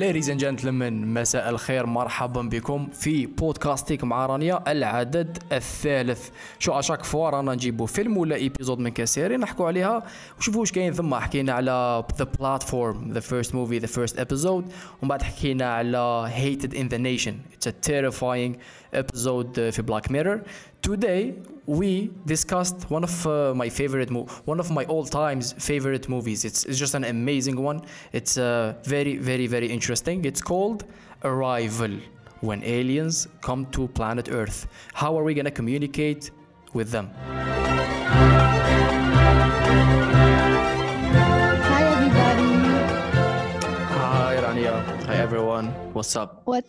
ليديز اند جنتلمان مساء الخير. مرحبا بكم في بودكاستيك مع رانيا العدد الثالث. شو اشاك فوا؟ رانا نجيبو فيلم ولا ايبيزود من كاسيري نحكوا عليها. وشوفوا واش كاين. ثم حكينا على ذا بلاتفورم ذا فيرست موفي ذا فيرست ابيزود ومن بعد حكينا على هيتد ان ذا نيشن اتس ا تيريفاينغ ابيزود في بلاك ميرور توداي we discussed one of uh, my favorite mo- one of my all times favorite movies. It's, it's just an amazing one. It's uh, very very very interesting. It's called arrival when aliens come to planet earth. How are we going to communicate with them? Hi everybody. hi rania. Hi everyone. What's up? What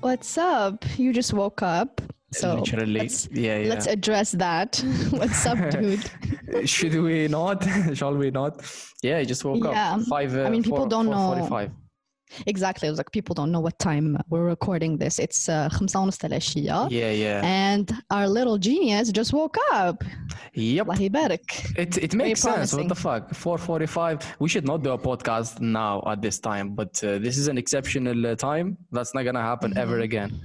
what's up? You just woke up. So Literally. Let's, yeah, yeah. let's address that. What's up, dude? Should we not? Shall we not? Yeah, I just woke yeah. up. Five. Uh, I mean, people do don't know. 45. Exactly. It was like people don't know what time we're recording this. It's uh, Yeah, yeah. And our little genius just woke up. Yep. It, it makes sense. What the fuck? 445. We should not do a podcast now at this time, but uh, this is an exceptional uh, time. That's not going to happen mm-hmm. ever again.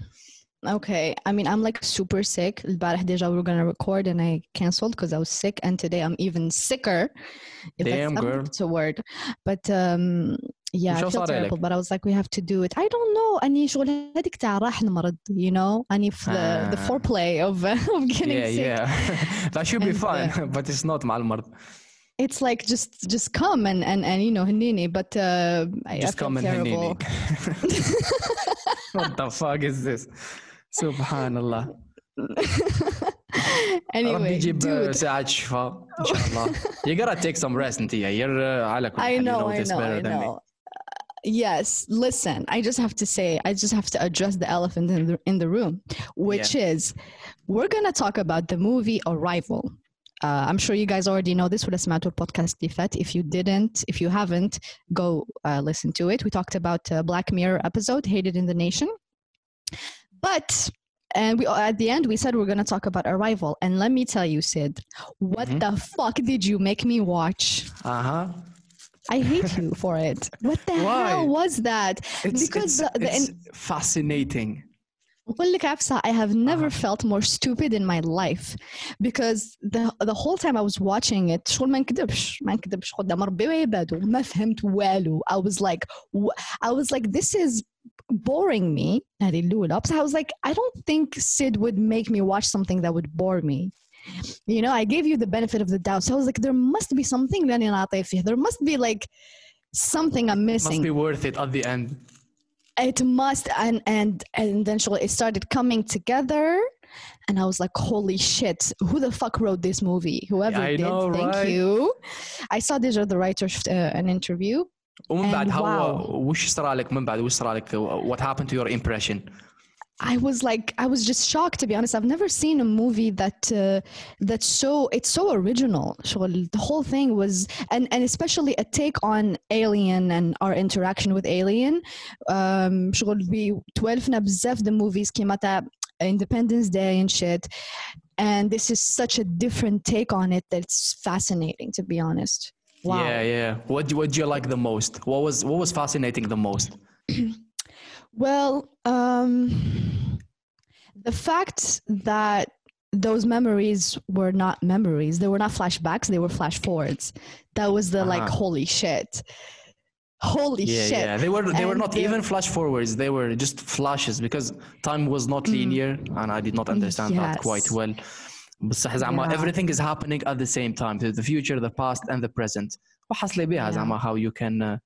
Okay. I mean, I'm like super sick. البارح déjà we were gonna record and I canceled because I was sick. And today I'm even sicker. If that's- Damn, I don't think girl. It's a word. But um, yeah, I شو feel صار terrible. لك؟ But I was like, we have to do it. I don't know. أني شغل هذيك تاع راح نمرض. You know. أني في the, the Ah. foreplay of of getting Yeah, sick. yeah. that should be And, fine, uh, but it's not مع المرض. It's like just just come and and and you know هنيني. But uh, I, I Just feel come and terrible. هنيني. what the fuck is this? Subhanallah. ربي anyway, يجيب dude. ساعة شفاء إن شاء الله. You gotta take some rest أنت. You're uh, على كل I حال. You know, know I this know, better I than me. know. Yes, listen, I just have to say, I just have to address the elephant in the, in the room, which is we're going to talk about the movie Arrival. Uh, I'm sure you guys already know this with a سمعتوا podcast اللي فات. If you didn't, if you haven't, go uh, listen to it. We talked about uh, Black Mirror episode, Hated in the Nation. But and we at the end we said we're going to talk about Arrival. And let me tell you, Sid, what Mhm. the fuck did you make me watch? Uh huh. I hate you for it. What the Why? hell was that? It's, Because it's, the, the, it's fascinating. نقول لك عفسة, I have never Uh-huh. felt more stupid in my life because the the whole time I was watching it شغل ما نكذبش ما نكذبش قدام ربي وعباده ما فهمت والو I was like wh- I was like this is boring me هذه الأولى But I was like I don't think Sid would make me watch something that would bore me you know I gave you the benefit of the doubt so I was like there must be something لاني نعطي فيه there must be like something I'm Must missing be worth it at the end. it must and and and then she, it started coming together and i was like holy shit who the fuck wrote this movie whoever I did know, thank right? you i saw these are the writers uh, an interview ومن بعد And how wow. وش صار لك من بعد وش صار لك what happened to your impression i was like i was just shocked to be honest i've never seen a movie that uh, that's so it's so original شغل the whole thing was and and especially a take on alien and our interaction with alien um شغل we توالفنا بزاف the movies كيما تاع Independence Day and shit and this is such a different take on it that's fascinating to be honest wow yeah yeah what do, what do you like the most what was what was fascinating the most Well, um, the fact that those memories were not memories, they were not flashbacks, they were flash forwards. That was the like, Uh-huh. holy shit. Holy yeah shit. yeah they were they were And not they- even flash forwards they were just flashes because time was not linear and I did not understand that quite Mm. Yes. well بصح زعما Yeah. everything is happening at the same time the future the past and the present وحصلي بها Yeah. زعما how you can uh,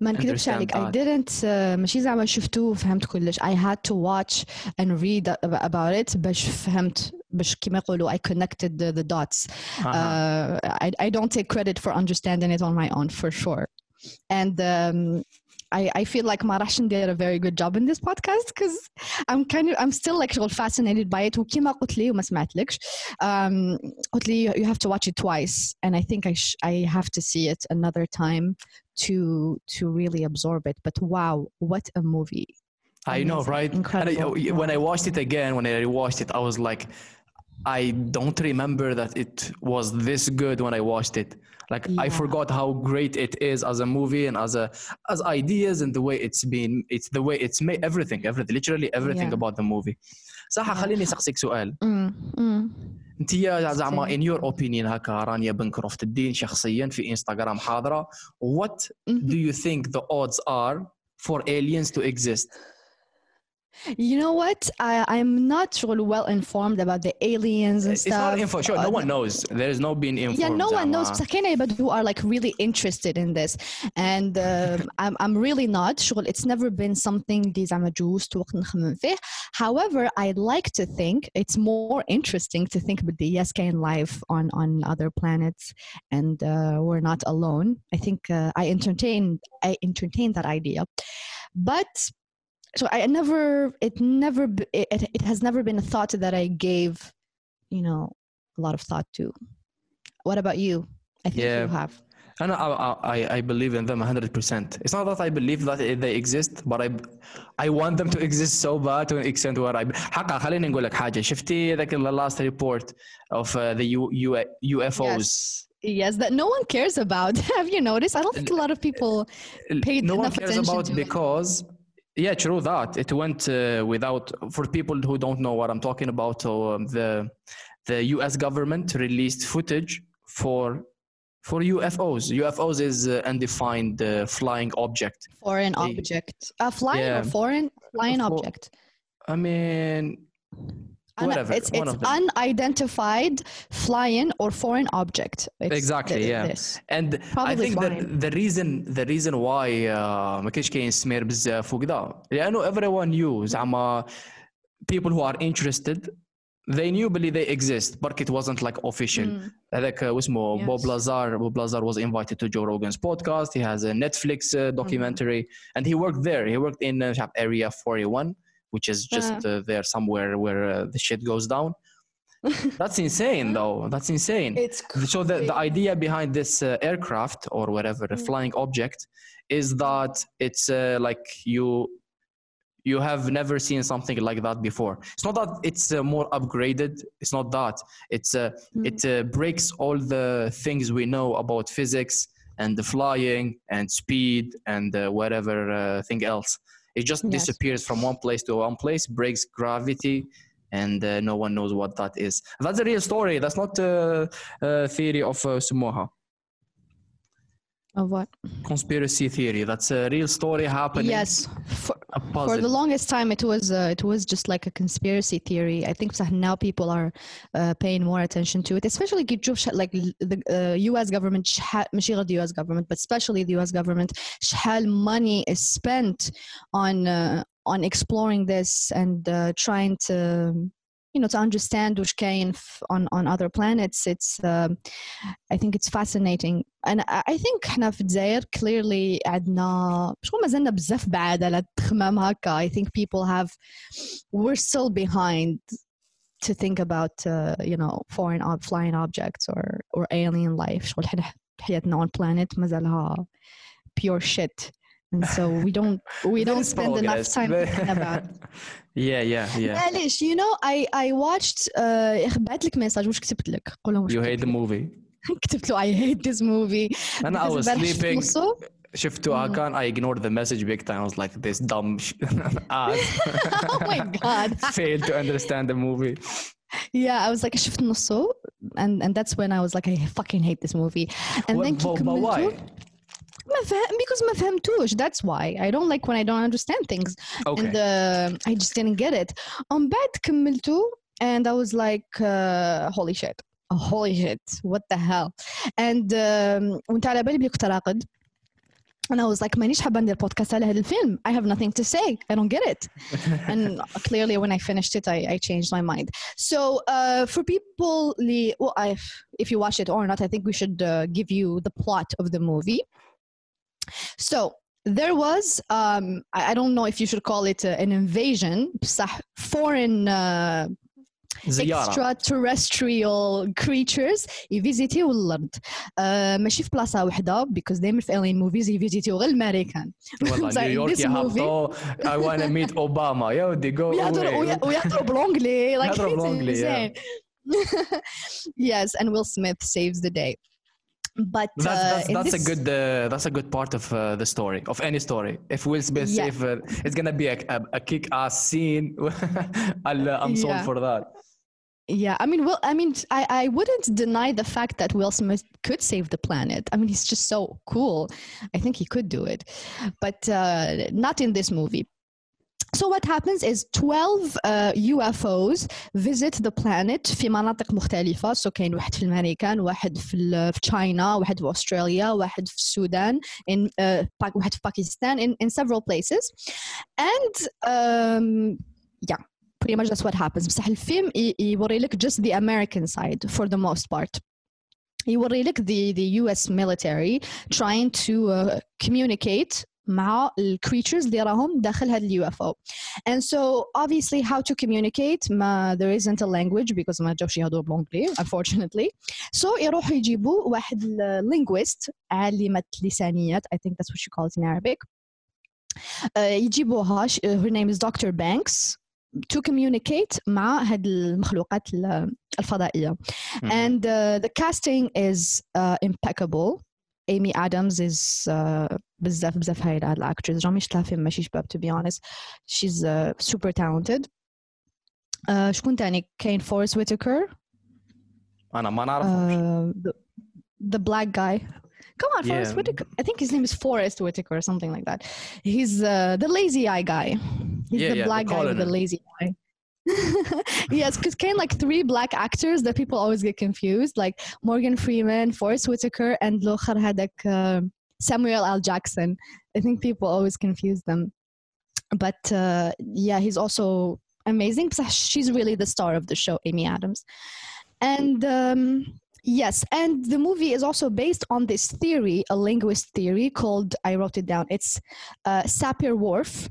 ما نكذبش understand عليك I that. didn't uh, ماشي زعما شفته وفهمت كلش I had to watch and read ab- about it باش فهمت باش كيما يقولوا I connected the, the dots uh-huh. uh, I, I don't take credit for understanding it on my own for sure and um, I, I feel like Marashan did a very good job in this podcast because I'm kind of I'm still like شغل fascinated by it وكيما قلت لي وما سمعتلكش um, قلت لي you have to watch it twice and I think I sh- I have to see it another time to to really absorb it but wow what a movie I know, Amazing. right? And I, Incredible. when I watched it again, when I rewatched it, I was like, I don't remember that it was this good when I watched it. Like I Yeah. forgot how great it is as a movie and as a as ideas and the way it's been it's the way it's made everything everything literally everything Yeah. about the movie. صح خليني اسقسيك سؤال Mm, mm. انت يا زعما ان يور اوبينيون هكا رانيا بنكروفت الدين شخصيا في انستغرام حاضرة. وات دو يو ثينك ذا اودز ار فور aliens تو اكزيست You know what? I, am not really well informed about the aliens and it's stuff. It's not info. Sure, no uh, one knows. There's no being informed. Yeah, no one knows. but who are like really interested in this, and uh, I'm, I'm really not. sure. It's never been something these However, I like to think it's more interesting to think about the yeskain life on on other planets, and uh, we're not alone. I think uh, I entertain I entertain that idea, but So I never, it never, b- it, it it has never been a thought that I gave, you know, a lot of thought to. What about you? I think Yeah. you have. And I, I, I believe in them 100%. It's not that I believe that they exist, but I, I want them to exist so bad to an extent where I حقا خليني نقول لك حاجة شفتي ذاك ال last report of uh, the U, U, UFOs Yes, that no one cares about. have you noticed? I don't think a lot of people paid no one enough cares attention about to it. yeah true that. It went uh, without for people who don't know what i'm talking about so um, the the us government released footage for for ufos ufos is uh, undefined uh, flying object. Foreign object. A flying or foreign? Flying Fo- object. i mean whatever, it's one it's of them. unidentified flying or foreign object. It's Exactly, th- yeah. This. and I Probably think that flying. the reason the reason why uh, ما كاينش كاين سمير بزاف وكذا لانه everyone knew زعما people who are interested they knew بلي they exist but it wasn't like official Mm. هذاك واسمه Yes. Bob Lazar Bob Lazar was invited to Joe Rogan's podcast he has a Netflix uh, documentary and he worked there he worked in uh, شعب area 41 which is just Uh-huh. uh, there somewhere where uh, the shit goes down. That's insane though. That's insane. It's so the, the idea behind this uh, aircraft or whatever a Mm. flying object is that it's uh, like you you have never seen something like that before. It's not that it's uh, more upgraded. It's not that. It's uh, Mm. it uh, breaks all the things we know about physics and the flying and speed and uh, whatever uh, thing else it just yes. disappears from one place to one place, breaks gravity, and uh, no one knows what that is. That's a real story. That's not uh, a, theory of uh, Sumoha. Of what? Conspiracy theory. That's a real story happening. Yes. For, for the longest time, it was uh, it was just like a conspiracy theory. I think now people are uh, paying more attention to it, especially like the uh, U.S. government, the U.S. government, but especially the U.S. government. How money is spent on uh, on exploring this and uh, trying to you know to understand واش كاين ف- on on other planets it's um, I think it's fascinating and I I think احنا في الجزائر clearly عندنا شغل مازلنا بزاف بعاد على التخمام هكا I think people have we're still behind to think about uh, you know foreign ob- flying objects or or alien life شغل حنا حياتنا on planet مازالها pure shit and so we don't we don't There's spend enough progress. time thinking about yeah yeah yeah معليش you know I I watched uh, بعت لك ميساج واش كتبت لك قول لهم واش you كتبت hate the movie كتبت له I hate this movie and I because was امبارح شفت sleeping نصه. شفته هكا I ignored the message big time I was like this dumb sh- ass oh my god failed to understand the movie yeah I was like شفت نصه and and that's when I was like I fucking hate this movie and What- then كي but, but why كملته ما فهم because ما فهمتوش that's why I don't like when I don't understand things okay and uh, I just didn't get it on بعد كملته and I was like uh, holy shit holy shit what the hell and um, وانت على بالي بلي كنت راقد and I was like مانيش حابة ندير بودكاست على هذا الفيلم I have nothing to say I don't get it and clearly when I finished it I, I changed my mind so uh, for people li, well I, if you watch it or not I think we should uh, give you the plot of the movie so there was um, I, I don't know if you should call it uh, an invasion بصح foreign uh, زيارة extraterrestrial creatures يفيزيتيو الارض uh, ماشي في بلاصه واحده because دايما في alien movies يفيزيتيو غير الامريكان والله So in نيويورك this movie- يهبطوا I wanna meet Obama يا ودي go ويهضروا away وي- ويهضروا بالونجلي like يهضروا it's بالونجلي، insane. yes, and Will Smith saves the day. but That's uh, that's, in that's a good uh, that's a good part of uh, the story of any story. If Will Smith Yeah. if uh, it's gonna be a, a, a kick ass scene, I'll, uh, I'm sold Yeah. for that. Yeah, I mean, well, I mean, I, I wouldn't deny the fact that Will Smith could save the planet. I mean, he's just so cool. I think he could do it, but uh, not in this movie. So what happens is 12 uh, UFOs visit the planet في مناطق مختلفة. So كاين واحد في الأمريكان، واحد في ال- في China، واحد في أستراليا، واحد في السودان، in uh, باك- واحد في باكستان, in, in several places. And um, yeah, pretty much that's what happens بصح الفيلم ي- يوري لك just the American side for the most part يوري لك the, the US military trying to uh, communicate مع ال creatures اللي راهم داخل هذا ال UFO and so obviously how to communicate ما there isn't a language because ما جاوش يهضروا بالانجلي unfortunately so يروحوا يجيبوا واحد ال linguist عالمة لسانيات I think that's what you call it in Arabic uh, يجيبوها ش- her name is Dr. Banks to communicate مع هاد المخلوقات ال- الفضائية Mhm. and uh, the casting is uh, impeccable Amy Adams is بزاف بزاف هايلة هاد الأكترس جامي شفتها فيلم ماشي شباب to be honest she's uh, super talented. Uh, شكون تاني كاين فورس ويتكر أنا ما نعرفهمش uh, the, the black guy. Come on yeah. Forest Whitaker. I think his name is Forest Whitaker or something like that. He's uh, the lazy eye guy. He's yeah, the yeah, black the guy with the lazy eye. yes, because Kane like three black actors that people always get confused, like Morgan Freeman, Forest Whitaker, and Lochar Hadak, uh, um, Samuel L. Jackson. I think people always confuse them. But uh, yeah, he's also amazing. She's really the star of the show, Amy Adams. And um, Yes, and the movie is also based on this theory, a linguist theory called, I wrote it down, it's uh, Sapir Whorf,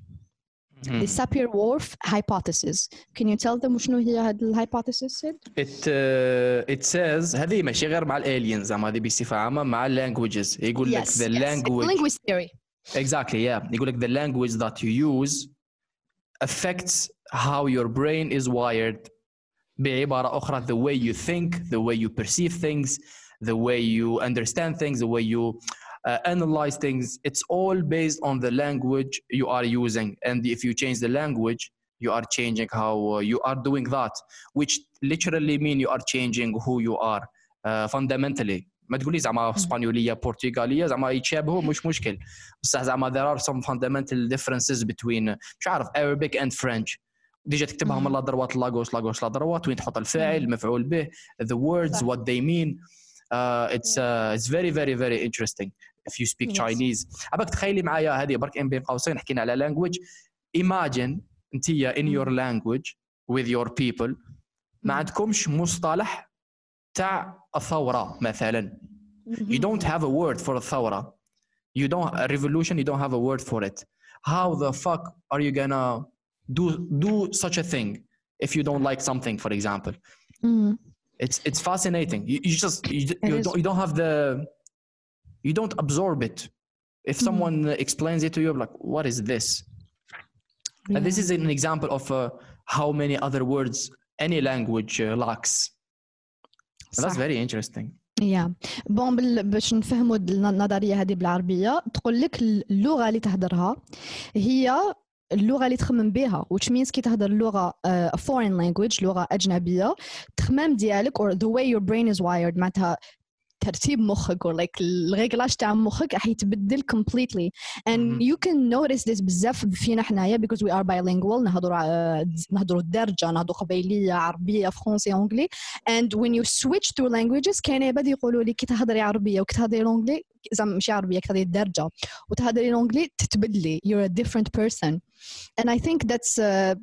sapir-whorf the Mhm. sapir-whorf hypothesis can you tell them شنو هي هاد الhypothesis Sid? It uh, it says هذه ماشي غير مع الالينز زعما هذه بصفة عامة مع اللانجوجز يقول لك yes, the yes. It's language linguist theory exactly yeah يقول لك the language that you use affects how your brain is wired بعبارة أخرى the way you think the way you perceive things the way you understand things the way you uh, analyze things it's all based on the language you are using and if you change the language you are changing how uh, you are doing that which literally mean you are changing who you are uh, fundamentally ما تقولي زعما اسبانيوليه برتغاليه زعما يتشابهوا مش مشكل بصح زعما there are some fundamental differences between مش عارف Arabic and French ديجا تكتبها من مم. لا دروات لاغوس لاغوس لا دروات وين تحط الفاعل المفعول به the words صح. what they mean uh, it's uh, it's very very very interesting if you speak Yes. Chinese عباك تخيلي معايا هذه برك ان بين قوسين حكينا على language imagine انت in your language with your people ما مم. عندكمش مصطلح تاع الثورة مثلا you don't have a word for الثورة you don't a revolution you don't have a word for it how the fuck are you gonna do do such a thing if you don't like something for example Mhm. it's it's fascinating you, you just you, you, is. don't, you don't have the you don't absorb it if Mhm. someone explains it to you you're like what is this and this Yeah. is an example of uh, how many other words any language uh, lacks And that's صح. very interesting يا بون بال... باش نفهموا النظريه هذه بالعربيه تقول لك اللغه اللي تهدرها هي اللغه اللي تخمم بها which means كي تهدر لغه uh, a foreign language لغه اجنبيه تخمام ديالك or the way your brain is wired معناتها ترتيب مخك or like الريغلاج تاع مخك راح يتبدل completely. And Mhm. you can notice this بزاف فينا حنايا because we are bilingual. نهضروا نهضروا الدرجه نهضروا قبيلية عربية فرونسي انجلي and when you switch through languages كان عباد يقولوا لي كي تهضري عربية وكي تهضري لونجلي زعما ماشي عربية كي تهضري الدرجه وتهضري لونجلي تتبدلي. You're a different person. And I think that's uh,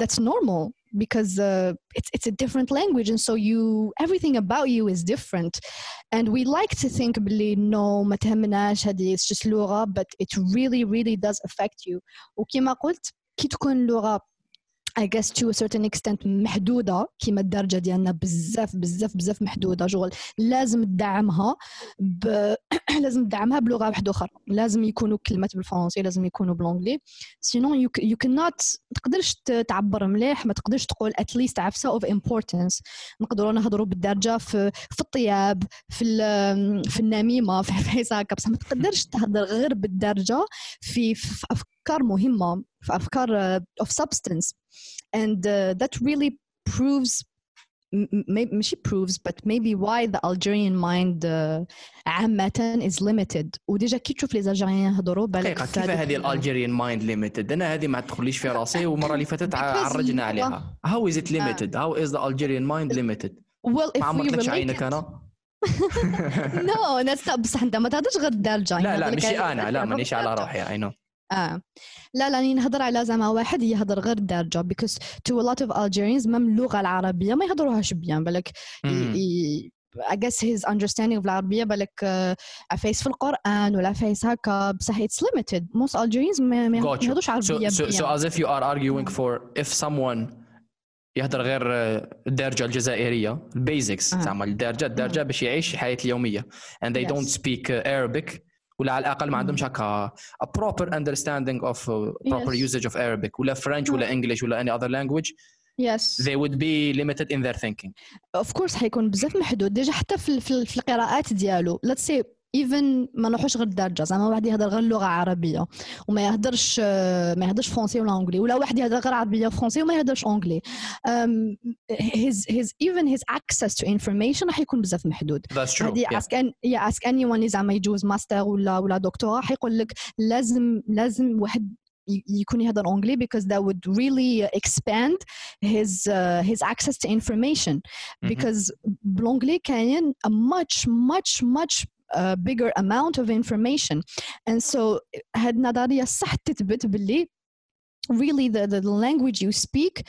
that's normal. because uh, it's it's a different language and so you everything about you is different and we like to think بلي no ما تهمناش هذه it's just لغه but it really really does affect you وكما قلت كي تكون لغه I guess to a certain extent محدودة كيما الدرجة ديالنا بزاف بزاف بزاف محدودة. شغل لازم تدعمها ب... لازم تدعمها بلغة واحدة أخرى. لازم يكونوا كلمات بالفرنسي لازم يكونوا بالانجلي سينو you, you cannot تقدرش تعبر مليح ما تقدرش تقول at least عفسة of importance. نقدروا نهضروا بالدرجة في في الطياب في في النميمة في حيث هكا بصح ما تقدرش تهضر غير بالدرجة في, في أفكار مهمة في أفكار of substance. And uh, that really proves maybe she proves but maybe why the Algerian mind uh, عامة is limited. وديجا كي تشوف لي زالجيريان يهضروا بالك كيف هذه الألجيريان مايند ليميتد أنا هذه ما تدخليش في رأسي والمرة اللي فاتت عرجنا عليها. how is it limited? How is the Algerian mind limited well if ما عمرتلكش عينك أنا؟ نو no, بصح أنت ما تهضرش غير الدرجه لا لا ماشي أنا لا مانيش على روحي اي نو آه. لا لا نهضر على زعما واحد يهضر غير الدارجه because to a lot of Algerians مم اللغة العربية ما يهضروهاش بيان بالك I guess his understanding of العربية بالك عفايس في القرآن ولا عفايس هكا بصح it's limited. Most Algerians ما يهضروش عربية so, so, so as if you are arguing for if someone يهضر غير الدارجة الجزائرية البيزكس زعما الدارجة الدارجة باش يعيش حياة اليومية. And they yes. don't speak Arabic. ولا على الاقل ما عندهمش هكا a proper understanding of uh, proper yes. usage of Arabic ولا French ولا English ولا any other language yes they would be limited in their thinking of course حيكون بزاف محدود ديجا حتى في, في, في القراءات ديالو let's say ايفن ما نروحوش غير الدارجة. زعما واحد يهضر غير اللغة العربيه وما يهضرش ما يهضرش فرونسي ولا انجلي ولا واحد يهضر غير عربية وفرونسي وما يهضرش انجلي his his even his access to information راح يكون بزاف محدود. That's true. هذه yeah. ask, yeah, ask anyone اللي زعما يجوز ماستر ولا ولا دكتوراه حيقول لك لازم لازم واحد يكون يهضر انجلي because that would really expand his uh, his access to information. because بالانجلي كاين a much much much a bigger amount of information and so هاد النظرية صح تثبت باللي really the, the language you speak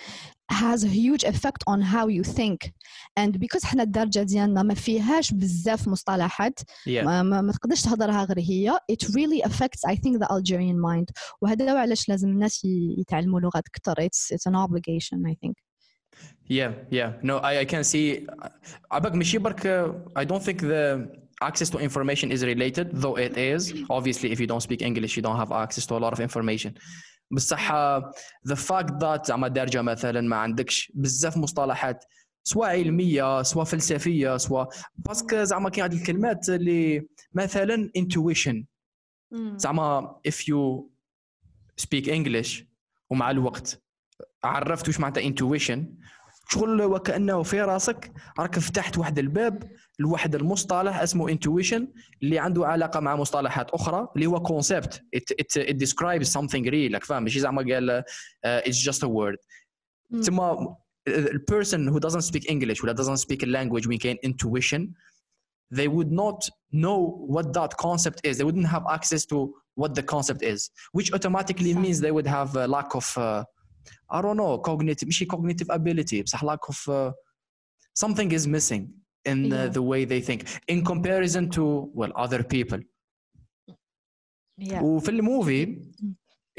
has a huge effect on how you think and because حنا الدرجة ديالنا ما فيهاش بزاف مصطلحات yeah. ما, ما, ما تقدرش تهضرها غير هي it really affects I think the Algerian mind وهذا علاش لازم الناس يتعلموا لغات كثر it's, it's an obligation I think yeah yeah no I, I can see عباك ماشي برك I don't think the access to information is related though it is obviously if you don't speak English you don't have access to a lot of information بصح the fact that زعما دارجه مثلا ما عندكش بزاف مصطلحات سواء علميه سواء فلسفيه سواء باسكو زعما كاين هذه الكلمات اللي مثلا intuition زعما if you speak English ومع الوقت عرفت واش معناتها intuition شغل وكانه في راسك راك فتحت واحد الباب لواحد المصطلح اسمه intuition اللي عنده علاقه مع مصطلحات أخرى اللي هو concept it, it, it describes something real فاهم ماشي زعما قال uh, it's just a word تما the person who doesn't speak English ولا doesn't speak a language we can intuition they would not know what that concept is they wouldn't have access to what the concept is which automatically means they would have a lack of uh, I don't know cognitive ماشي cognitive ability بصح lack of uh, something is missing in uh, Yeah. the way they think in comparison to well other people yeah وفي الموفي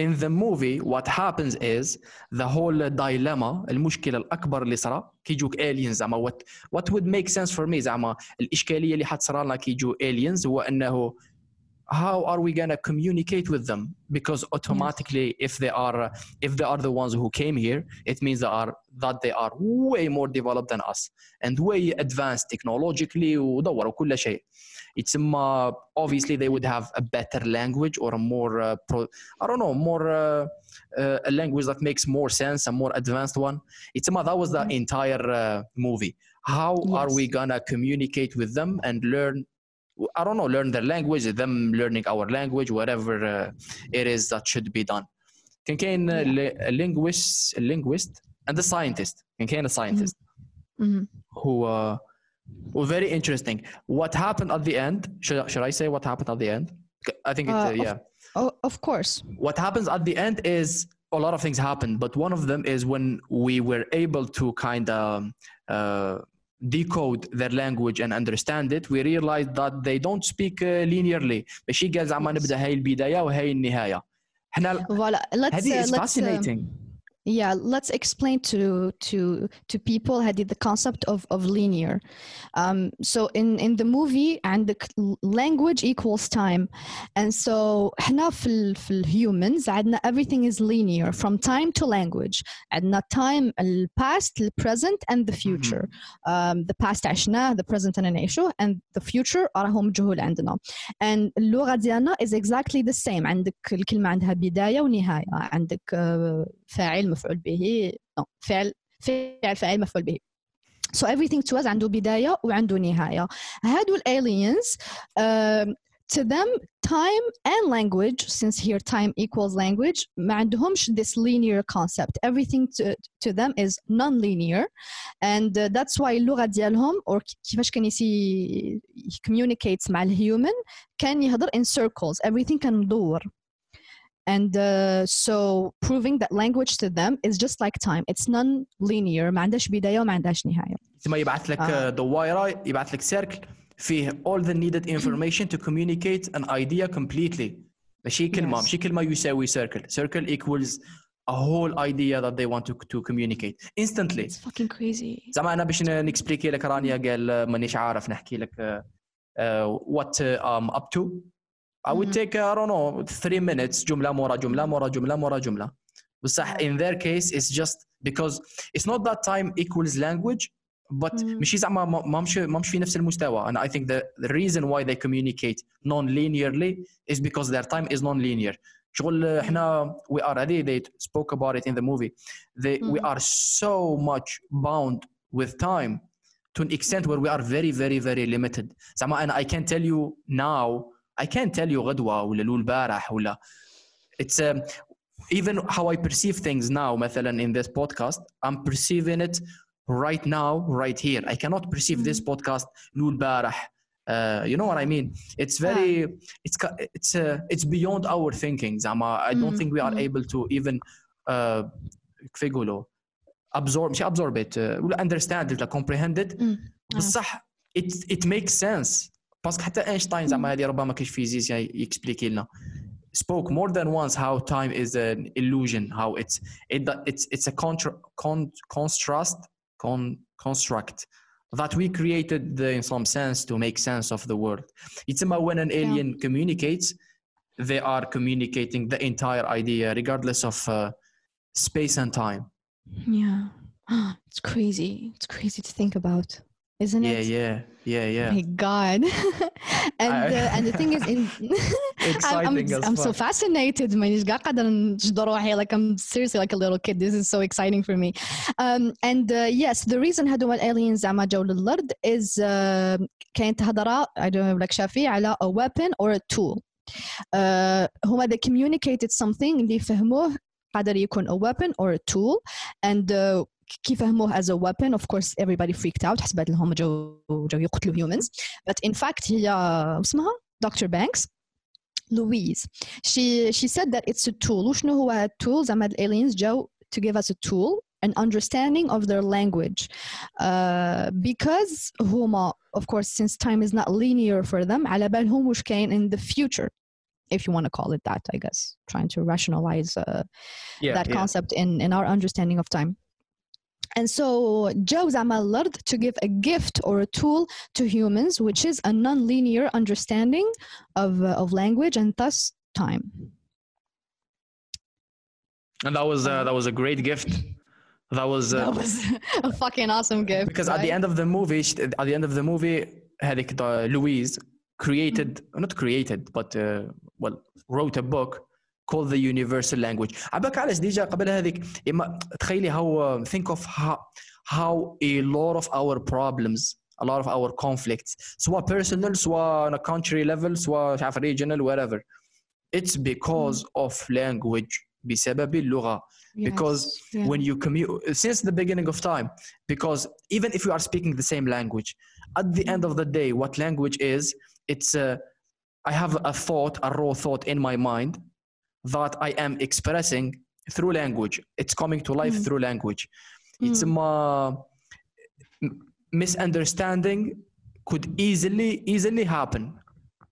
in the movie what happens is the whole dilemma المشكله الاكبر اللي صرا كي يجوك aliens زعما what what would make sense for me زعما الاشكاليه اللي حتصرى لنا كي يجوا aliens هو انه how are we gonna communicate with them because automatically if they are if they are the ones who came here it means they are that they are way more developed than us and way advanced technologically ودوروا كل شيء يتسمى obviously they would have a better language or a more uh, pro, I don't know more uh, uh, a language that makes more sense a more advanced one يتسمى that was the entire uh, movie how are Yes. we gonna communicate with them and learn I don't know learn their language them learning our language whatever uh, it is that should be done كان كاين uh, li- a linguist a linguist and a scientist كان كاين a scientist Mhm. who uh, were very interesting. What happened at the end? Should, should I say what happened at the end? I think it's Uh, uh, of- yeah. oh, of course What happens at the end is a lot of things happened, but one of them is when we were able to kind of uh, decode their language and understand it. We realized that they don't speak uh, linearly. ماشي قال زعما Yes. نبدا هاي البدايه وهاي النهايه. احنا voilà let's هذه uh, is let's uh, fascinating. yeah let's explain to to to people how did the concept of of linear um, so in in the movie and the language equals time and so احنا في في humans عندنا everything is linear from time to language عندنا time the past the present and the future um, the past عشناه the present أنا نعيشه and the future راهو مجهول عندنا and اللغة ديالنا is exactly the same عندك الكلمة عندها بداية ونهاية عندك فاعل مفعول به فعل فعل فاعل مفعول به so everything to us عنده بداية وعنده نهاية هادو aliens uh, to them time and language since here time equals language ما عندهمش this linear concept everything to, to them is non-linear and uh, that's why اللغة ديالهم or كيفاش كان يسي communicates مع الهيومن كان يهضر in circles everything كان مدور and uh, so proving that language to them is just like time it's non-linear ما عندهاش بداية وما عندهاش نهاية ثم يبعث لك آه. دوائرة يبعث لك سيركل فيه all the needed information to communicate an idea completely ماشي كلمة yes. ماشي كلمة يساوي circle circle equals a whole idea that they want to, to communicate instantly it's fucking crazy زعما انا باش نكسبليكي لك رانيا قال مانيش عارف نحكي لك uh, what uh, I'm up to I would take uh, I don't know three minutes جملة مورا جملة مورا جملة مورا جملة بصح in their case it's just because it's not that time equals language but ماشي زعما ما مش ما مش في نفس المستوى and I think the, the reason why they communicate non-linearly is because their time is non-linear شغل احنا we are هذه they spoke about it in the movie they, we are so much bound with time to an extent where we are very very very limited زعما and I can tell you now I can't tell you غدوة ولا لو البارح ولا it's um, even how I perceive things now مثلا in this podcast I'm perceiving it right now right here I cannot perceive this podcast لو البارح uh, you know what I mean it's very it's it's uh, it's beyond our thinking زعما I don't think we are able to even uh, كيف يقولوا absorb مش absorb it uh, ولا understand it ولا comprehend it بصح it it makes sense باسكو حتى اينشتاين زعما هذه ربما كاش فيزيسيان يكسبليكي لنا spoke more than once how time is an illusion how it's it, it's it's a contra, con, construct con, construct that we created the, in some sense to make sense of the world يتسمى when an alien yeah. communicates they are communicating the entire idea regardless of uh, space and time yeah it's crazy it's crazy to think about isn't yeah, it? Yeah, yeah, yeah, Oh my God. and uh, and the thing is, in exciting I'm, as I'm so fuck. fascinated. مانيش قاعدة قادرة نشد روحي like I'm seriously like a little kid. This is so exciting for me. Um, and uh, yes, the reason هادو aliens زعما جاو للأرض is uh, كانت هضرة I don't know لك شافي على a weapon or a tool. Uh, هما they communicated something اللي فهموه قادر يكون a weapon or a tool and uh, كي فهموه as a weapon of course everybody freaked out حسبت لهم جو جو يقتلوا humans but in fact هي اسمها Dr. Banks Louise she she said that it's a tool وشنو هو tool زعما aliens جاو to give us a tool an understanding of their language uh, because هما of course since time is not linear for them على بالهم وش كاين in the future if you want to call it that I guess trying to rationalize uh, Yeah, that yeah. concept in in our understanding of time and so Joe زعما الأرض to give a gift or a tool to humans which is a non-linear understanding of, uh, of language and thus time And that was uh, that was a great gift. That was uh, that was a fucking awesome gift because at the right? end of the movie sh- at the end of the movie هذيك the- Louise created not created but uh, well wrote a book called the universal language عباك علاش ديجا قبل هذيك إما تخيلي how uh, think of how, how a lot of our problems a lot of our conflicts سواء personal سواء on a country level سواء مش عارف regional whatever it's because of language بسبب اللغة because Yes, yeah. when you commute since the beginning of time because even if you are speaking the same language at the end of the day what language is it's a i have a thought a raw thought in my mind that I am expressing through language. It's coming to life mm. through language. Mm. It's a misunderstanding could easily easily happen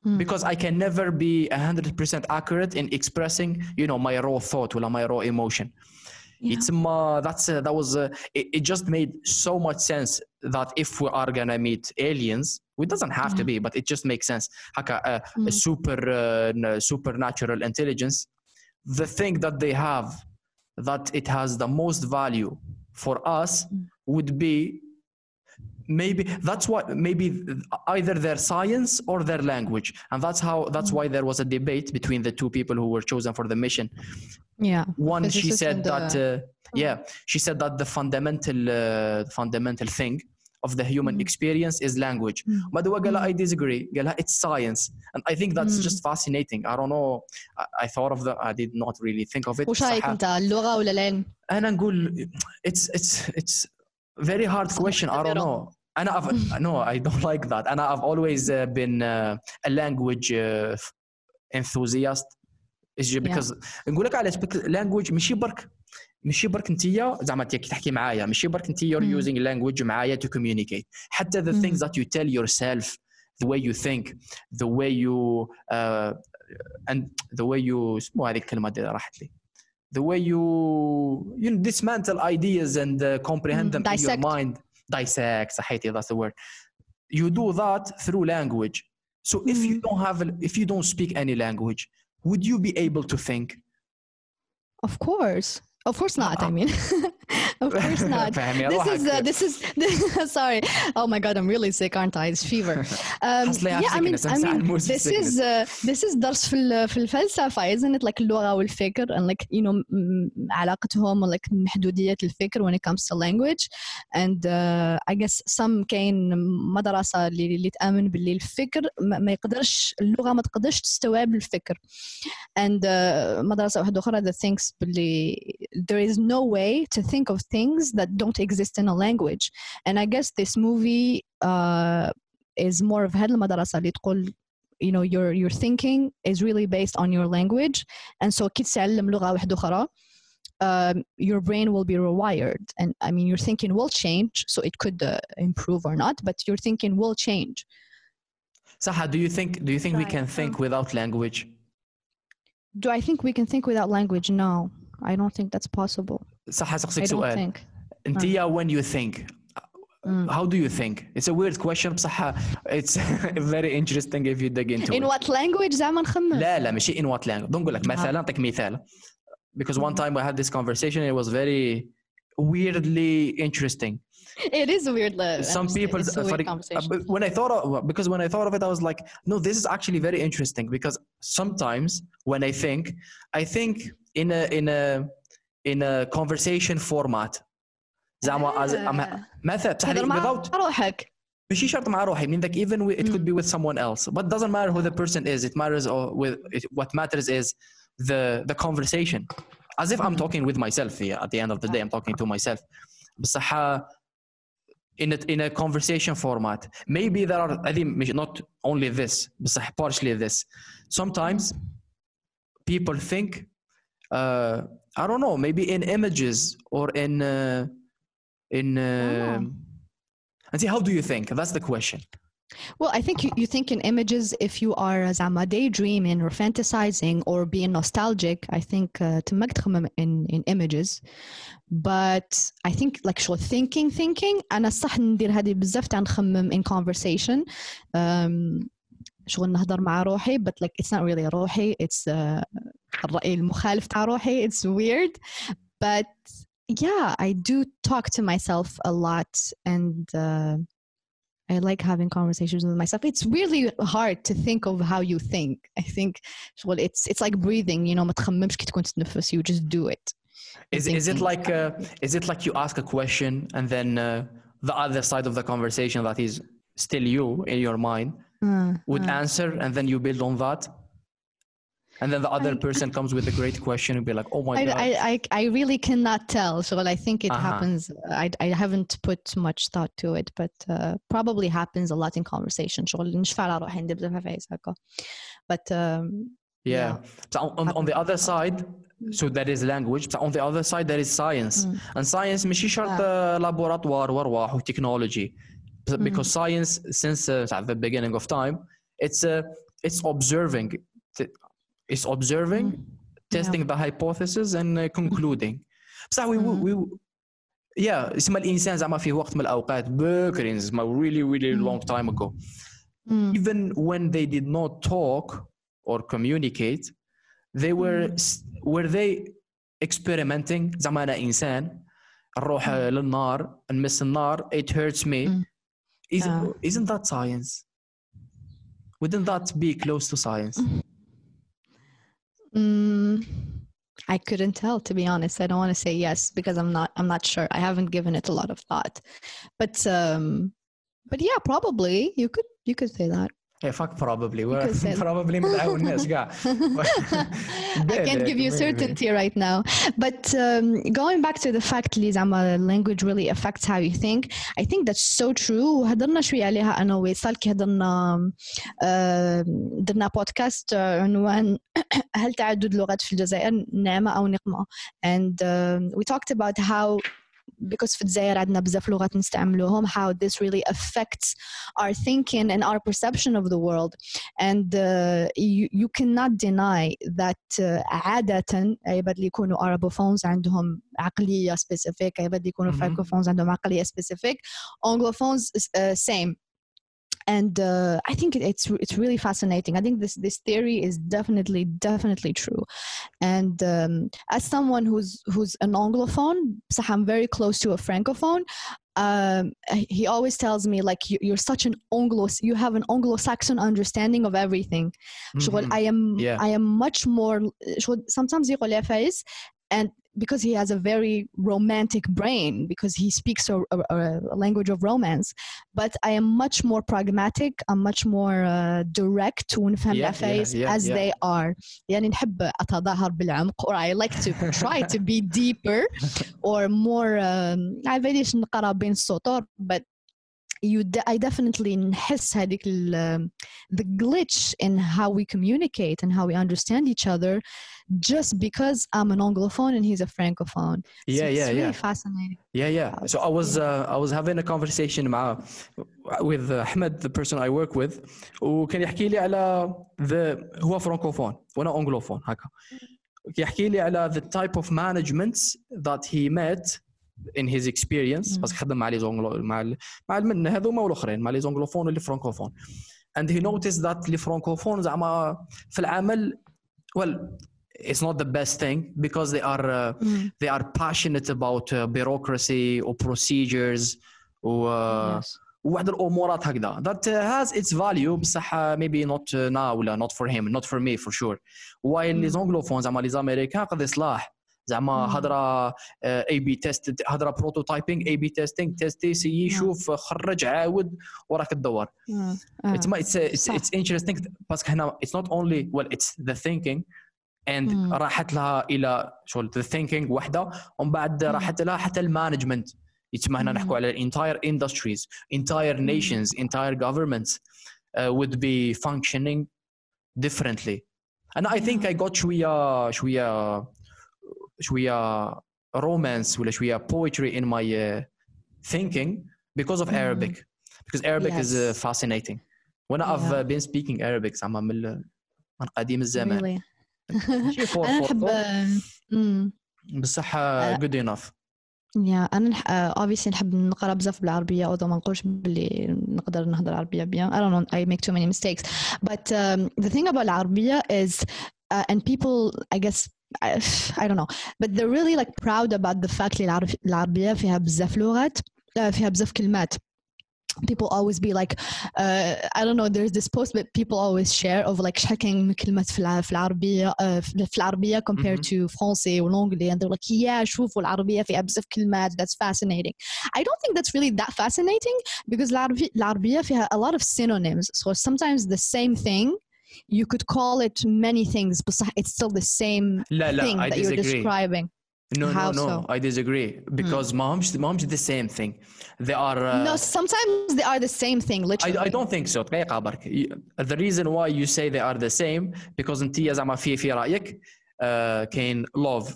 mm. because I can never be hundred percent accurate in expressing, you know, my raw thought or my raw emotion. Yeah. It's ma that's a, that was a, it, it, just made so much sense that if we are gonna meet aliens, it doesn't have yeah. to mm. be, but it just makes sense. Haka, a, a mm. super uh, supernatural intelligence the thing that they have that it has the most value for us Mm. would be maybe that's what maybe either their science or their language and that's how that's Mm. why there was a debate between the two people who were chosen for the mission Yeah. one she said that uh, yeah she said that the fundamental uh, fundamental thing of the human Mm. experience is language Mm. but the قال Mm. I disagree قال it's science and I think that's Mm. just fascinating I don't know I, I thought of that I did not really think of it وش رايك صح. انت اللغه ولا العلم؟ انا نقول it's it's it's very hard question I don't know انا I've, no I don't like that انا I've always uh, been uh, a language uh, enthusiast is just because نقول لك علاش because language ماشي برك ماشي برك انتيا زعما كي تحكي معايا ماشي برك انتيا you're مم. using language معايا to communicate حتى the مم. things that you tell yourself the way you think the way you uh, and the way you اسمه هذه الكلمه اللي راحت لي the way you you know, dismantle ideas and uh, comprehend Mm, them in your dissect. mind dissect صحيتي that's the word you do that through language so if you Mm. don't have if you don't speak any language would you be able to think Of course. Of course not. I Uh, mean, of course not. فهمي This is uh, روحك this is sorry. Oh my god, I'm really sick, aren't I? It's fever. Um, حصلي have yeah, I mean, sickness. I I'm sad mean, mood this sickness. is uh, this is درس في ال- في الفلسفة, isn't it? Like اللغة والفكر and like you know م- م- علاقتهم like محدودية الفكر when it comes to language and uh, I guess some كاين مدرسة اللي, اللي تآمن باللي الفكر ما ما يقدرش اللغة ما تقدرش تستوعب الفكر and uh, مدرسة واحدة أخرى that thinks باللي there is no way to think of things that don't exist in a language and I guess this movie uh, is more of هاد المدرسة اللي تقول you know your your thinking is really based on your language and so كي تتعلم لغة واحدة أخرى um, your brain will be rewired and I mean your thinking will change so it could uh, improve or not but your thinking will change Saha, do you think do you think we Right, can think um, without language do I think we can think without language no I don't think that's possible صح I سأسألك don't سؤال think انتيا when you think Mm. how do you think it's a weird question بصح it's very interesting if you dig into in it what language زعما نخمم لا لا ماشي in what language نقول لك مثلا نعطيك مثال because one Mhm. time we had this conversation it was very weirdly interesting it is a weird uh, some people it's a uh, weird for- conversation uh, when I thought of, because when I thought of it I was like no this is actually very interesting because sometimes when I think I think in a in a in a conversation format زعما as آه. مثلا بصح تهضر مع without روحك ماشي شرط مع روحي I mean like even with, it could Mm. be with someone else but doesn't matter who the person is it matters uh, with it, what matters is the the conversation as if I'm Mm. talking with myself here at the end of the day I'm talking to myself بصح in a, in a conversation format maybe there are I think مش- not only this بصح partially this sometimes people think uh, I don't know maybe in images or in uh, in uh, and see how do you think that's the question Well, I think you, you think in images if you are زعما daydreaming or fantasizing or being nostalgic. I think uh, تمك تخمم in in images. But I think like شغل thinking thinking أنا صح ندير هذه بزاف تاع نخمم in conversation. Um, شغل نهضر مع روحي but like it's not really روحي it's uh, الرأي المخالف تاع روحي it's weird but yeah I do talk to myself a lot and uh, I like having conversations with myself. It's really hard to think of how you think. I think well, it's it's like breathing. You know, ما تخممش كي تكون تتنفس. You just do it. is, is it thinking. like uh, is it like you ask a question and then uh, the other side of the conversation that is still you in your mind Uh, would uh. answer and then you build on that and then the other I- person comes with a great question and be like oh my I, god I, I, I really cannot tell. So I think it Uh-huh. happens. I, I haven't put much thought to it, but uh, probably happens a lot in conversation. شغل نشفى على روحي ندير بزاف عفايس هكا. But um, yeah so on, on, on the other side so that is language but on the other side there is science Mm. and science ماشي شرط uh, laboratoire وارواح technology because science since uh, at the beginning of time it's uh, it's observing T- it's observing testing the hypothesis and uh, concluding بصح وي وي يا اسمها الانسان زعما فيه وقت من الاوقات بكري زعما really really long time ago Mm. even when they did not talk or communicate they were were they experimenting زعما انا انسان نروح للنار نمس النار it hurts me Mm. Is, Yeah. isn't that science wouldn't that be close to science Mm, I couldn't tell to be honest. I don't want to say yes because I'm not I'm not sure. I haven't given it a lot of thought. But um but yeah, probably you could you could say that. yeah fuck probably We're could say that. probably متعاوناش كاع I can't give you certainty right now. But um, going back to the fact اللي زعما language really affects how you think, I think that's so true. وهضرنا شوية عليها أنا ووصال كي هضرنا آه، درنا بودكاست آه، عنوان هل تعدد اللغات في الجزائر نعمة أو نقمة and um, we talked about how because في الجزائر عندنا بزاف لغات نستعملوهم how this really affects our thinking and our perception of the world and uh, you, you cannot deny that uh, عادة عباد اللي يكونوا Arabophones عندهم عقلية specific عباد اللي يكونوا Mhm. Francophones عندهم عقلية specific Anglophones uh, same and uh, I think it's it's really fascinating. I think this this theory is definitely definitely true, and um, as someone who's who's an anglophone, so I'm very close to a francophone. Um, he always tells me like you, are such an anglo you have an anglo-saxon understanding of everything mm-hmm. i am yeah. i am much more sometimes and because he has a very romantic brain because he speaks a, a, a language of romance but I am much more pragmatic I'm much more uh, direct ونفهم Yeah, yeah, العفايس yeah, as yeah. they are يعني نحب أتظاهر بالعمق or I like to try to be deeper or more um, عباليش نقرا بين السطور but you de- I definitely نحس هذيك ال- the glitch in how we communicate and how we understand each other just because I'm an Anglophone and he's a Francophone. So yeah it's yeah really yeah fascinating. Yeah, yeah. So I was uh, I was having a conversation مع with uh, Ahmed the person I work with وكان يحكي لي على the هو فرانكوفون وانا انجلوفون هكا يحكي لي على the type of management that he met in his experience مم. بس خدم مع لي زونغلو مع ال- مع من هذوما والاخرين مع لي زونغلوفون واللي فرانكوفون and he noticed that اللي فرانكوفون زعما في العمل well it's not the best thing because they are uh, Mm. they are passionate about uh, bureaucracy or procedures و uh, Yes. وواحد الامورات هكذا that uh, has its value بصح uh, maybe not uh, now ولا not for him not for me for sure while les Mm. anglophones زعما les américains قد يصلاح زعما هضره اي بي تيست هضره بروتوتايبينغ اي بي تيستينغ تيستي سي شوف خرج عاود وراك تدور. تما اتس انتريستينغ باسكو هنا اتس نوت اونلي ويل اتس ذا ثينكينغ اند راحت لها إلى شغل ذا ثينكينغ وحده ومن بعد راحت لها حتى المانجمنت. يتسمى هنا نحكوا على الانتاير اندستريز انتاير نيشنز انتاير governments آه، would be functioning differently. And I think I got شوية شوية شوية romance ولا شوية poetry in my uh, thinking because of Mm. Arabic because Arabic is uh, Yes. fascinating when I've Yeah. uh, been speaking Arabic زعما من ال- من قديم الزمان really. ماشي for أنا for نحب for mm. بصح آه. good enough يا انا نح... uh, obviously نحب نقرا بزاف بالعربيه او ما نقولش باللي نقدر نهضر عربيه bien I don't know I make too many mistakes but um, the thing about العربيه is uh, and people I guess I, I don't know but they're really like proud about the fact اللي العرب... العربيه فيها بزاف لغات uh, فيها بزاف كلمات people always be like uh, I don't know there's this post that people always share of like checking كلمات في الع- في العربية uh, في في العربية compared Mhm. to français والانجلي and they're like yeah شوفوا العربية فيها بزاف كلمات that's fascinating I don't think that's really that fascinating because العربية العربية فيها a lot of synonyms so sometimes the same thing you could call it many things but it's still the same لا thing لا I that you're disagree describing no no How no so? I disagree because ما همش ما همش the same thing they are uh, no sometimes they are the same thing literally I, I don't think so دقيقة برك Y- the reason why you say they are the same because انت زعما في في رأيك uh, كاين love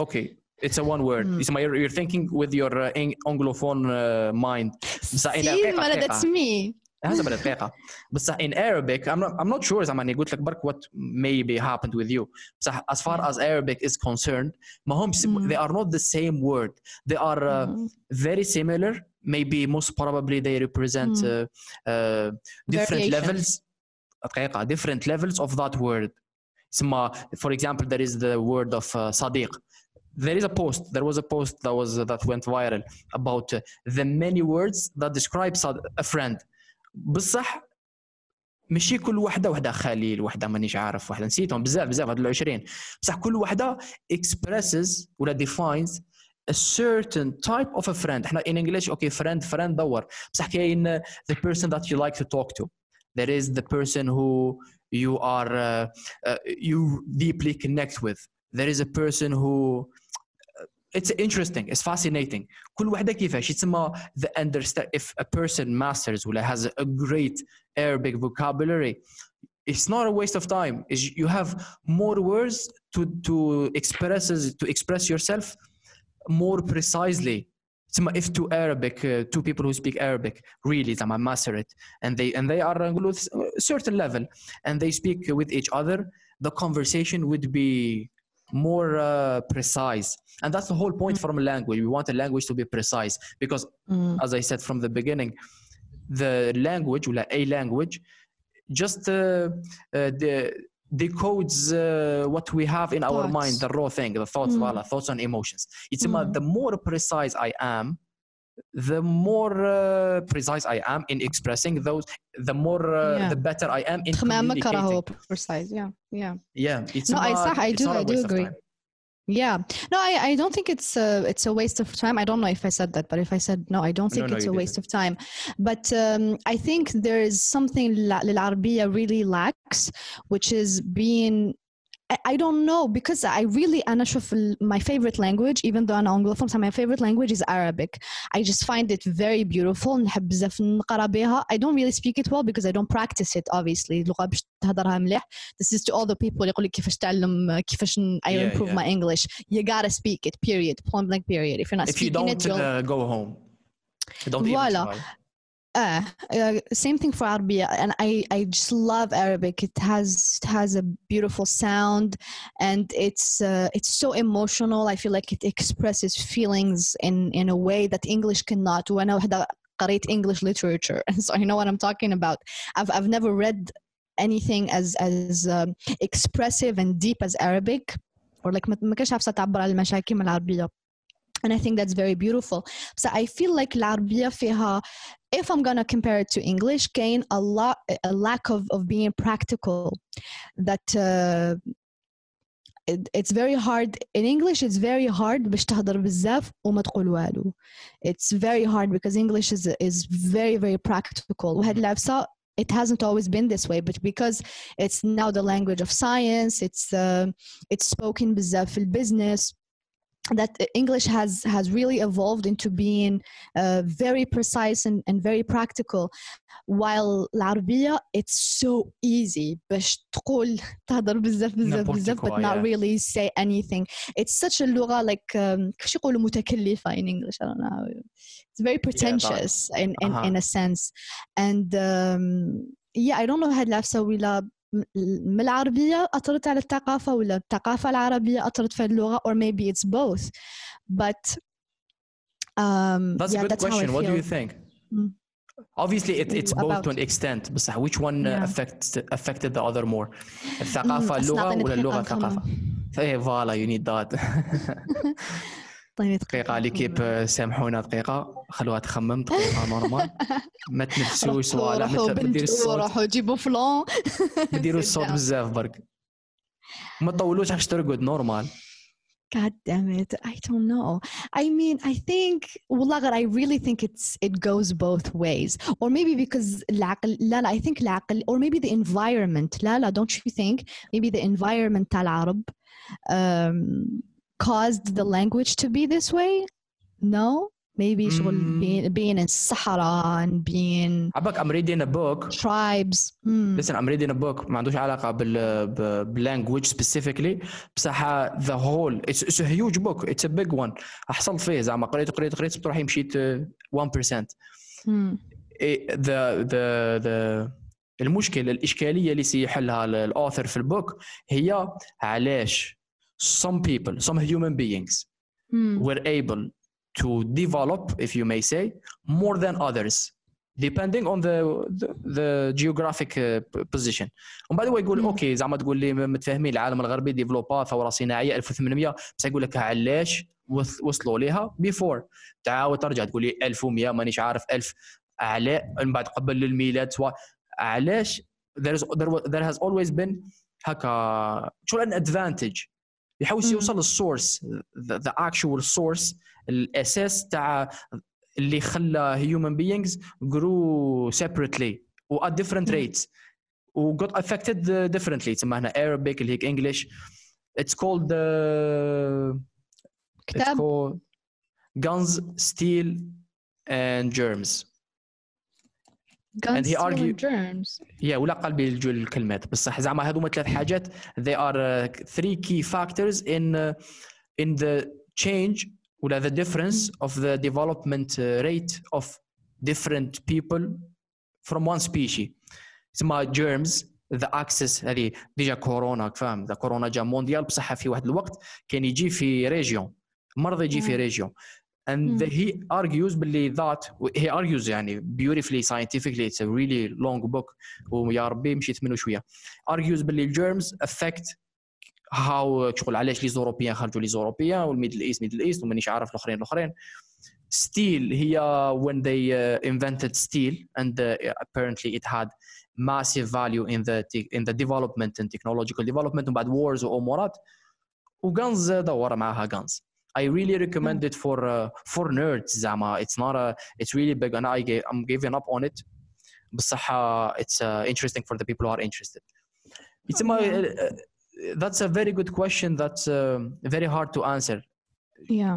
okay it's a one word Mm. يسمى you're, you're thinking with your uh, Ang- anglophone uh, mind بصح إلا See, دقيقة Mala, دقيقة that's me حسب الدقيقة بصح in Arabic I'm not, I'm not sure زعما اني قلت لك برك what maybe happened with you بصح as far as Arabic is concerned ما هم Mm. they are not the same word they are uh, Mm. very similar maybe most probably they represent Mm. uh, uh, different Variations. levels دقيقة different levels of that word ثم for example there is the word of uh, صديق there is a post there was a post that was that went viral about uh, the many words that describe صد- a friend بصح ماشي كل وحده وحده خليل وحده مانيش عارف وحده نسيتهم بزاف بزاف هاد العشرين بصح كل وحده expresses ولا defines a certain type of a friend إحنا in English okay friend friend دور بصح كاين uh, the person that you like to talk to there is the person who you are uh, uh, you deeply connect with there is a person who uh, it's interesting it's fascinating كل وحده كيفاش يتسمى the understand if a person masters ولا has a great Arabic vocabulary it's not a waste of time is you have more words to to expresses to express yourself more precisely تسمى if two Arabic uh, two people who speak Arabic really زعما master it and they and they are نقولوا a certain level and they speak with each other the conversation would be more uh, precise and that's the whole point from a language we want a language to be precise because Mm. as I said from the beginning, the language, a language, just uh, uh, the decodes uh, what we have in our mind, the raw thing, the thoughts, Mm. voila, thoughts and emotions. It's Mm. about the more precise I am, the more uh, precise I am in expressing those, the more uh, yeah. the better I am in communicating. precise. Yeah, yeah, yeah. It's no, not, I, I do, I do agree. Yeah, no, I, I don't think it's a, it's a waste of time. I don't know if I said that, but if I said no, I don't think no, no, it's a waste didn't. of time. But um, I think there is something Lil Arabia really lacks, which is being I, I don't know because I really أنا أشوف ال- my favorite language even though أنا Anglophone so my favorite language is Arabic I just find it very beautiful نحب بزاف نقرا بها I don't really speak it well because I don't practice it obviously اللغة باش تهضرها مليح this is to all the people اللي يقول لك كيفاش تعلم كيفاش ن- I Yeah, improve yeah. my English you gotta speak it period point blank period if you're not If you speaking don't it you'll uh, go home, don't even Voila. try. uh, uh, same thing for Arabia, and I, I just love Arabic. It has it has a beautiful sound, and it's uh, it's so emotional. I feel like it expresses feelings in in a way that English cannot. When I قريت English literature, so I know what I'm talking about. I've I've never read anything as as um, expressive and deep as Arabic, or like ما ما كانش عارفة تعبر على المشاكل العربية. And I think that's very beautiful. So I feel like العربية فيها if I'm gonna compare it to English, gain a lot a lack of, of being practical. That uh, it, it's very hard in English. It's very hard باش تهضر بزاف وما تقول والو. It's very hard because English is is very very practical. وهاد العفسة it hasn't always been this way, but because it's now the language of science, it's uh, it's spoken بزاف في business that English has has really evolved into being uh, very precise and, and very practical while العربية it's so easy باش تقول تهضر بزاف بزاف N'importe بزاف but quoi, not yeah. really say anything it's such a لغة like um, كيفاش يقولوا متكلفة in English I don't know how it's very pretentious in, in, Uh-huh. in a sense and um, yeah I don't know هاد العفسة ولا من العربية أثرت على الثقافة ولا الثقافة العربية أثرت في اللغة or maybe it's both but um, That's yeah, a good that's question. What do you think? Mm. Obviously, it, it's both About- to an extent. بس which one uh, Yeah. affects affected the other more? الثقافة Mm, اللغة ولا اللغة. الثقافة؟ إيه فوالا you need that. طيب دقيقة ليكيب سامحونا دقيقة خلوها تخمم دقيقة نورمال ما تنفسوش صوالح ما ديروا الصوت روحوا جيبوا فلان ما ديروا الصوت. بزاف برك ما تطولوش باش ترقد نورمال God damn it. I don't know. I mean, I think, والله I really think it's it goes both ways. Or maybe because العقل, لا لا, I think العقل, or maybe the environment. لا لا, don't you think? Maybe the environment تاع العرب um, caused the language to be this way? No? Maybe شغل Mm. being, being in Sahara and being عباك I'm reading a book tribes. Hmm. listen I'm reading a book ما عندوش علاقة بال ب- بالlanguage specifically بصح the whole it's, it's a huge book it's a big one حصلت فيه زعما قريت قريت قريت بروحي مشيت uh, 1% Hmm. ذا ذا ذا المشكله الاشكاليه اللي سيحلها الاوثر في البوك هي علاش some people some human beings Hmm. were able to develop if you may say more than others depending on the the, the geographic uh, p- position ومن بعد هو يقول مم. اوكي زعما تقول لي متفاهمين العالم الغربي ديفلوبا ثوره صناعيه 1800 بس يقول لك علاش وص- وصلوا ليها بيفور تعاود ترجع تقول لي 1100 مانيش عارف 1000 علاء من بعد قبل الميلاد سواء علاش there is there, was, there has always been هكا شغل ان advantage يحاول مم. يوصل للسورس the, the actual source الاساس تاع اللي خلى human beings grew separately و at different مم. rates و got affected uh, differently تسمى هنا Arabic اللي هيك English it's called uh, it's كتاب called guns steel and germs guns, And he argued- germs يا ولا قلبي الجو الكلمات بصح زعما هذوما ثلاث حاجات they are uh, three key factors in uh, in the change ولا the difference of the development uh, rate of different people from one species تسمى germs the access هذه ديجا كورونا فاهم ذا كورونا جا مونديال بصح في واحد الوقت كان يجي في ريجيون مرض يجي في. ريجيون and مم. the, he argues باللي that he argues يعني beautifully scientifically it's a really long book ويا ربي مشيت منه شويه argues باللي germs affect how شغل علاش لي زوروبيان خرجوا لي زوروبيان والميدل ايست ميدل ايست ومانيش عارف الاخرين الاخرين steel هي when they uh, invented steel and uh, apparently it had massive value in the te- in the development and technological development ومن بعد wars وامورات وغانز دور معاها غانز I really recommend it for uh, for nerds زعما it's not a it's really big and I ga- I'm giving up on it بصح uh, it's uh, interesting for the people who are interested it's Oh, my, yeah. uh, uh, that's a very good question that's um, very hard to answer yeah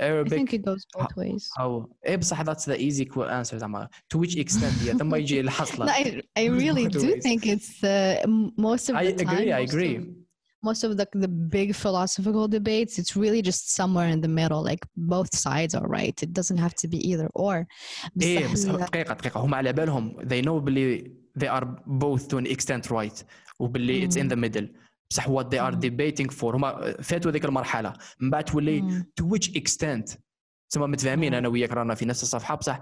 I Arabic think it goes both ways how ايه بصح that's the easy qu- answer زعما to which extent yeah ثم يجي no, الحصله I, I really both do ways. think it's uh, m- most of I the time agree I most agree of- most of the the big philosophical debates it's really just somewhere in the middle like both sides are right it doesn't have to be either or ايه بصح بس ال- دقيقه دقيقه هم على بالهم they know باللي they are both to an extent right وباللي it's in مم. the middle بصح what they are مم. debating for هما فاتوا ذيك المرحله من بعد تولي مم. to which extent تسمى متفاهمين مم. انا وياك رانا في نفس الصفحه بصح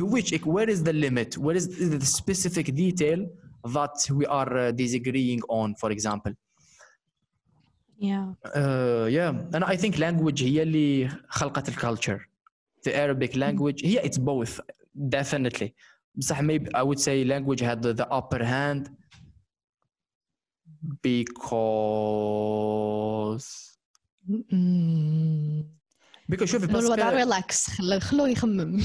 to which where is the limit where is the specific detail that we are uh, disagreeing on for example yeah uh, yeah and I think language هي اللي خلقت الكالتشر the Arabic language هي it's both definitely بصح maybe I would say language had the, the upper hand because Mm. Because شوفي لو الوضع ريلاكس خلوه يخمم.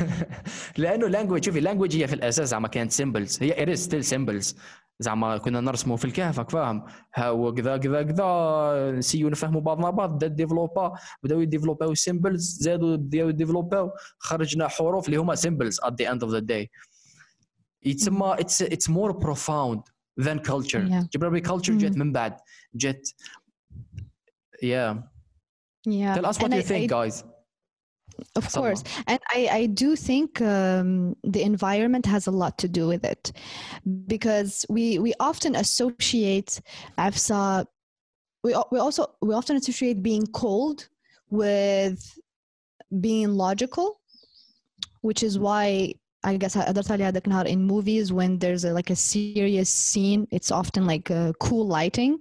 لأنه language شوفي language هي في الأساس زعما كانت symbols. هي it is still symbols. زعما كنا نرسموا في الكهف راك فاهم؟ ها كذا كذا كذا نسيو نفهموا بعضنا بعض بدا ديفلوبا بداو يديفلوباو سيمبلز زادوا بداو يديفلوباو خرجنا حروف اللي هما symbols at the end of the day. يتسمى it's it's more profound than culture. Yeah. جبرا culture جات. من بعد. جات yeah. Yeah tell us what And you I- think I- guys Of course. And I, I do think um, the environment has a lot to do with it because we, we often associate AFSA, we, we also, we often associate being cold with being logical, which is why I guess قدرت عليها هذاك النهار in movies when there's a, like a serious scene it's often like uh, cool lighting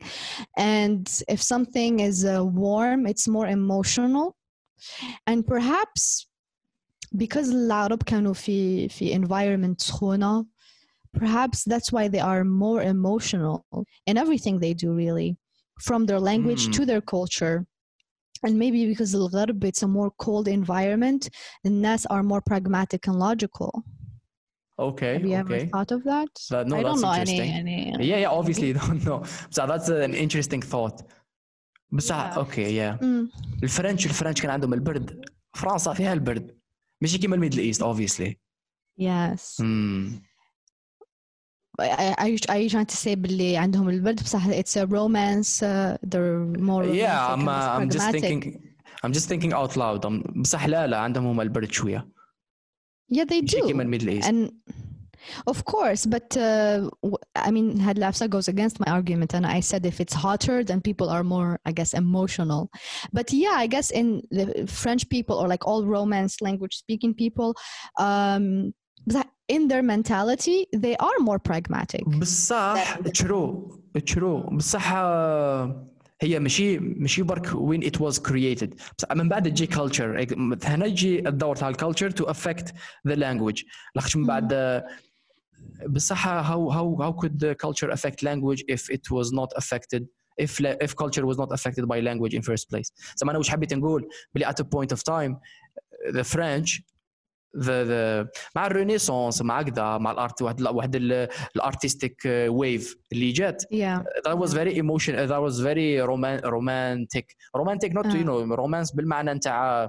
and if something is uh, warm it's more emotional and perhaps because العرب كانوا في في environment سخونة perhaps that's why they are more emotional in everything they do really from their language Mm. to their culture and maybe because الغرب it's a more cold environment الناس are more pragmatic and logical okay have you ever okay thought of that That- no, I don't that's know any, interesting. any yeah yeah obviously you don't know so that's an interesting thought بصح Yeah. اوكي يا Mm, الفرنش الفرنش كان عندهم البرد فرنسا فيها البرد ماشي كيما الميدل ايست obviously yes Hmm. are you, are you trying to say باللي عندهم البرد بصح it's a romance uh, they're more yeah romantic I'm, and uh, I'm just pragmatic. thinking I'm just thinking out loud I'm- بصح لا لا عندهم هم البرد شويه Yeah, they ماشي do. كيما الميدل ايست And of course, but uh, w- I mean, had Lafsa goes against my argument, and I said if it's hotter, then people are more, I guess, emotional. But yeah, I guess in the French people or like all Romance language speaking people, um, that in their mentality, they are more pragmatic. بصح تشرو تشرو بصح آه، هي ماشي ماشي برك وين ات واز كرييتد من بعد تجي كلتشر هنا يجي الدور تاع الكلتشر تو افكت ذا لانجويج لاخاطش من بعد آه، بصح how how how could the culture affect language if it was not affected if la- if culture was not affected by language in first place زعما انا واش حبيت نقول بلي at a point of time the French the the مع الرينيسانس مع كذا مع الارت واحد واحد الارتستيك ويف اللي جات Yeah. that was very emotion that was very roman romantic romantic not to you آه. know romance بالمعنى نتاع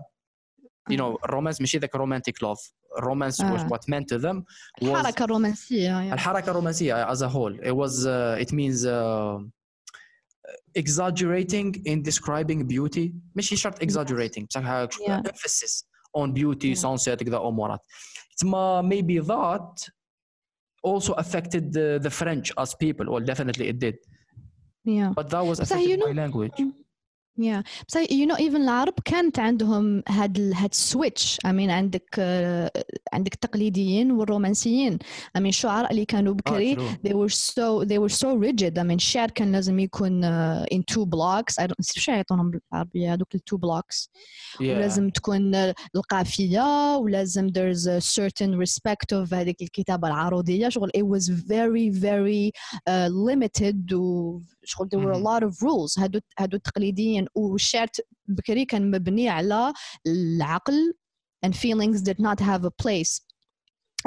you know romance ماشي ذاك romantic love romance was آه. what meant to them was الحركة الرومانسية. Yeah. الحركة الرومانسية as a whole it was uh, it means uh, exaggerating in describing beauty ماشي شرط exaggerating بصح Yeah. emphasis on beauty Yeah. sunset كذا امورات تما maybe that also affected the, the French as people well definitely it did Yeah. but that was بصح affected you by know- language Yeah. So you know even العرب كانت عندهم هاد ال- هاد switch I mean عندك uh, عندك التقليديين والرومانسيين I mean الشعراء اللي كانوا آه، بكري true. they were so they were so rigid I mean الشعر كان لازم يكون uh, in two blocks I don't نسيت شو يعطونهم بالعربية هذوك ال two blocks yeah ولازم تكون القافية ولازم there's a certain respect of هذيك الكتابة العروضية شغل it was very very uh, limited وشغل there were a Mhm. lot of rules هادو هادو التقليديين والشعر ت- بكري كان مبني على العقل and feelings did not have a place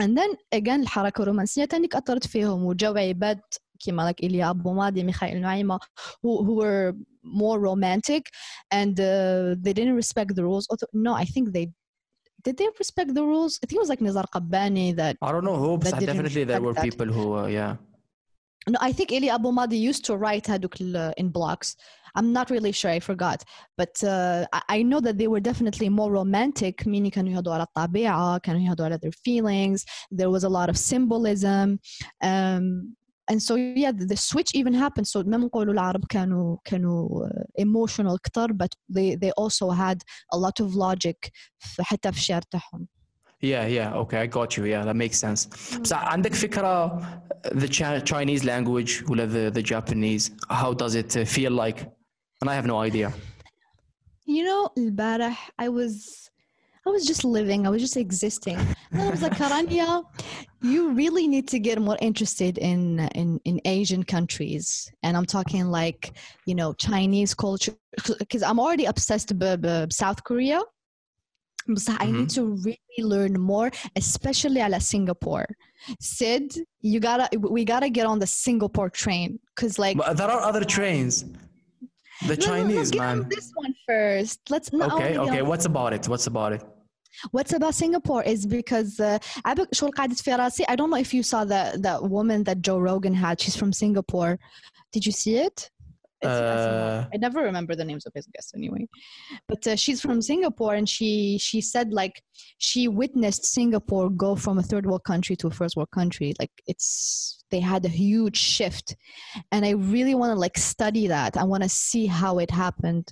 and then again الحركة الرومانسية تانيك أثرت فيهم وجو عباد كيما لك إيليا أبو ماضي ميخائيل نعيمة who, who were more romantic and uh, they didn't respect the rules. Although, no, I think they did they respect the rules. I think it was like Nizar Qabbani that. I don't know who but didn't definitely there respect were that. people who uh, yeah No, I think Ili Abu Madi used to write Haduk l- in blocks. I'm not really sure. I forgot, but uh, I, I know that they were definitely more romantic. Meaning, كانوا يهضوا على الطبيعة, كانوا يهضوا على their feelings. There was a lot of symbolism. Um, and so yeah, the, the switch even happened. So ما نقولوا العرب كانوا كانوا uh, emotional كتر, but they they also had a lot of logic في- حتى في الشعر تاعهم. yeah yeah okay I got you yeah that makes sense بصح عندك فكرة the Chi- Chinese language ولا the, the Japanese how does it uh, feel like and I have no idea You know, البارح I was I was just living, I was just existing. And I was like, Karanya, you really need to get more interested in in in Asian countries. And I'm talking like, you know, Chinese culture because I'm already obsessed with South Korea. But I need to really learn more, especially على Singapore. Sid, you gotta we gotta get on the Singapore train. Cause like but there are other trains the No, no, no, Chinese get on man this one first. Let's no, I wanna okay get okay on what's about it what's about it What's about Singapore is because uh, عبك شغل قاعدة في راسي I don't know if you saw that that woman that Joe Rogan had she's from Singapore did you see it It's- it's not- Uh, I never remember the names of his guests anyway but uh, she's from Singapore and she she said like she witnessed Singapore go from a third world country to a first world country like it's they had a huge shift and I really want to like study that I want to see how it happened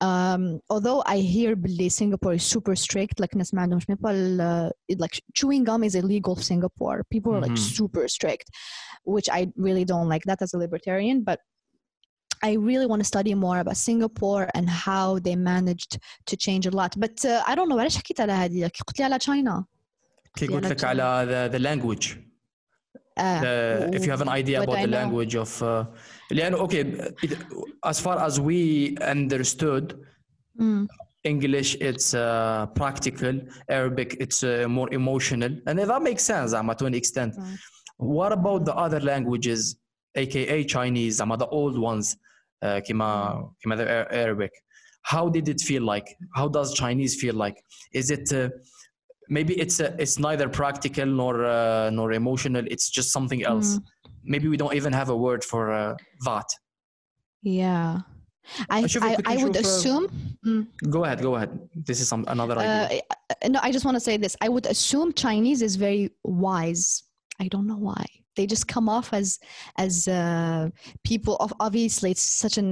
um, although I hear Billy Singapore is super strict, like ناس ما عندهمش même pas ال- it- like chewing gum is illegal in Singapore. People are like Mhm. super strict, which I really don't like that as a libertarian. But I really want to study more about Singapore and how they managed to change a lot. But uh, I don't know علاش حكيت على هذه قلت لي على China. كي Yeah, قلت لك like- على the, the language Uh, the, if you have an idea what about I the know. language of uh, لأنه okay it, as far as we understood mm, English it's uh, practical Arabic it's uh, more emotional and that makes sense زعما to an extent Mm. what about the other languages aka Chinese زعما the old ones uh, كما كما the Ar- Arabic how did it feel like how does Chinese feel like is it uh, maybe it's uh, it's neither practical nor uh, nor emotional it's just something else Mm. maybe we don't even have a word for uh, that yeah. I, أشوف I, كنت I would نشوف- assume Mm. Go ahead, go ahead. This is some another idea. Uh, no, I just want to say this. I would assume Chinese is very wise. I don't know why. They just come off as as uh, people of obviously it's such an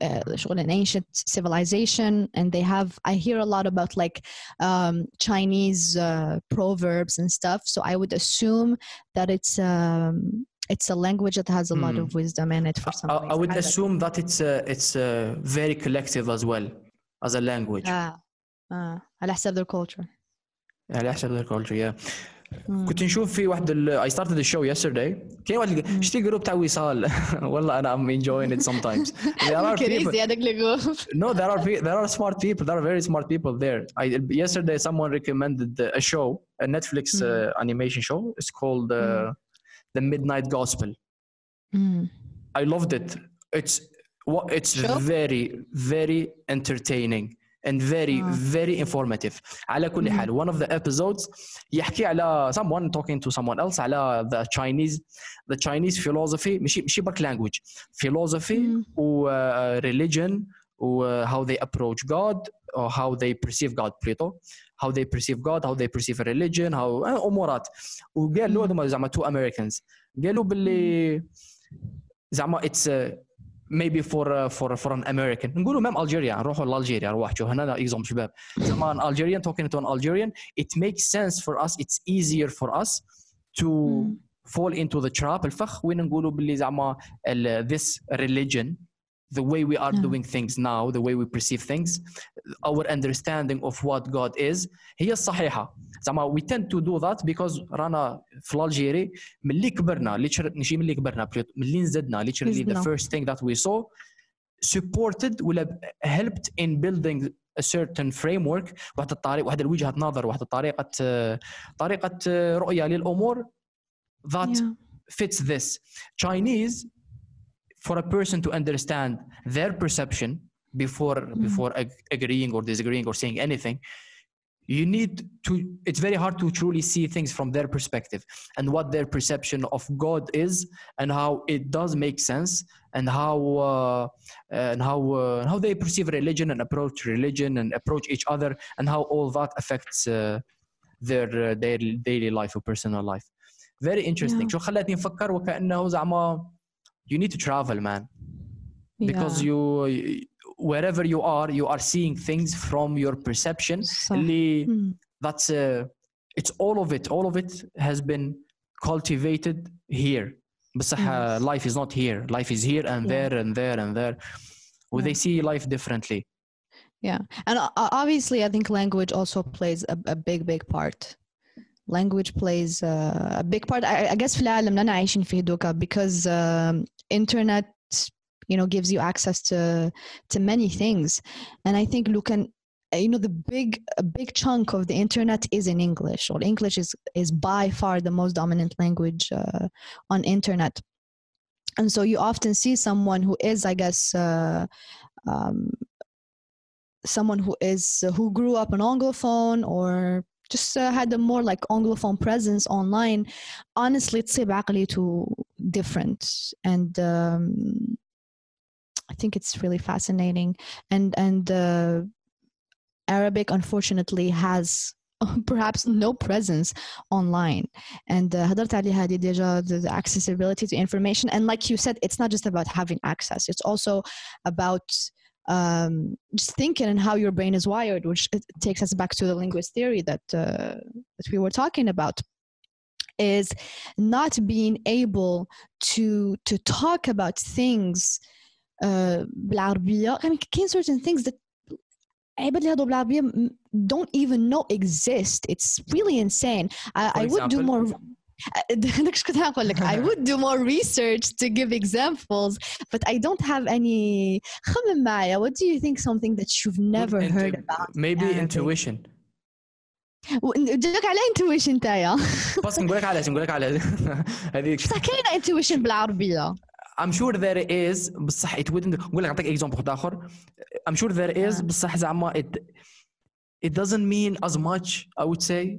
uh, an ancient civilization, and they have. I hear a lot about like um, Chinese uh, proverbs and stuff. So I would assume that it's um, it's a language that has a lot Hmm. of wisdom in it for some I, reason. I would don't- assume that it's uh, it's uh, very collective as well as a language. آه. آه. على حساب their culture. على حسب their culture yeah. مم. كنت نشوف في واحد ال... I started the show yesterday كاين واحد ال- شتي الجروب تاع وصال والله انا I'm enjoying it sometimes there are people كريزي هذاك الجروب. no there are pe- there are smart people there are very smart people there I yesterday someone recommended a show a Netflix uh, animation show it's called uh, the Midnight Gospel مم. I loved it. It's what it's Sure. very very entertaining and very Ah. very informative. على كل حال one of the episodes يحكي على someone talking to someone else على the Chinese the Chinese philosophy ماشي ماشي برك language philosophy مم. و uh, religion و uh, how they approach God or how they perceive God plutôt how they perceive God how they perceive a religion how uh, امورات وقال له مم. هذوما زعما two Americans قالوا باللي زعما it's uh, ميبي فور فور فور ان امريكان نقولوا مام الجيريا نروحوا لألجيريا نروحوا شوف هنا اكزومبل شباب زمان الجيريان توكينج تو ان الجيريان ات ميك سنس فور اس اتس ايزير فور اس تو فول انتو ذا تراب الفخ وين نقولوا باللي زعما ذيس ريليجن the way we are Yeah. doing things now the way we perceive things our understanding of what God is هي الصحيحة زعما we tend to do that because رانا في الجيري ملي كبرنا literally ماشي ملي كبرنا plutôt ملي نزدنا literally the نزدنا. first thing that we saw supported ولا helped in building a certain framework واحد الطريق واحد الوجهة نظر واحد الطريقة طريقة رؤية للأمور that Yeah. fits this. Chinese, for a person to understand their perception before before ag- agreeing or disagreeing or saying anything, you need to. It's very hard to truly see things from their perspective and what their perception of God is and how it does make sense and how uh, and how uh, how they perceive religion and approach religion and approach each other and how all that affects uh, their uh, their daily life or personal life. Very interesting. Yeah. شو خلتني نفكر وكأنه زعما you need to travel man because Yeah. you wherever you are you are seeing things from your perception صح. اللي مم. that's uh, it's all of it all of it has been cultivated here بصح uh, Yes. life is not here life is here and Yeah. there and there and there well, they Yeah. see life differently Yeah, and o- o- obviously, I think language also plays a, a big, big part. Language plays uh, a big part. I, I guess في العالم اللي أنا عايشين فيه دوكا because um, internet, you know, gives you access to to many things, and I think and you know the big a big chunk of the internet is in English, or English is is by far the most dominant language uh, on internet, and so you often see someone who is, I guess. Uh, um, someone who is who grew up an anglophone or just uh, had a more like anglophone presence online honestly تصيب عقليته different and um, I think it's really fascinating and and uh, Arabic unfortunately has perhaps no presence online and uh, هضرت عليها هذه ديجا the, the accessibility to information and like you said it's not just about having access it's also about um, just thinking and how your brain is wired, which it takes us back to the linguist theory that uh, that we were talking about, is not being able to to talk about things uh, بالعربية. I mean, كاين certain things that عباد اللي يهضروا بالعربية م- don't even know exist. It's really insane. I, For I would do example? more. هذاك شو كنت هنقول لك I would do more research to give examples but I don't have any خمم معايا what do you think something that you've never Intu- heard about maybe Arabic. intuition جاك على intuition نتايا بس نقول لك علاش نقول لك علاش هذيك بصح كاينه intuition بالعربية I'm sure there is بصح it wouldn't نقول لك نعطيك اكزامبل واحد اخر I'm sure there is Yeah. بصح زعما it it doesn't mean as much I would say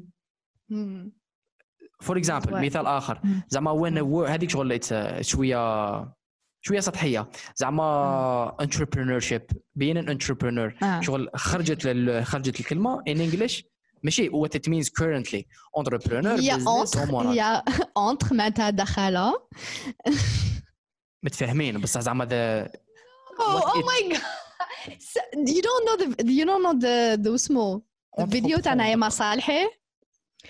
فور اكزامبل مثال آخر. زعما وين هذيك شغل آه، شوية شوية سطحية. زعما انتربرونور شيب بين ان انتربرونور شغل خرجت لل... خرجت الكلمة ان انجلش ماشي وات ات مينز كورنتلي entrepreneur يا انتر هي انتر معناتها دخل متفاهمين بصح زعما ذا أو ماي جاد يو دونت نو يو دونت نو ذا ذا the الفيديو تاعنا يا صالحي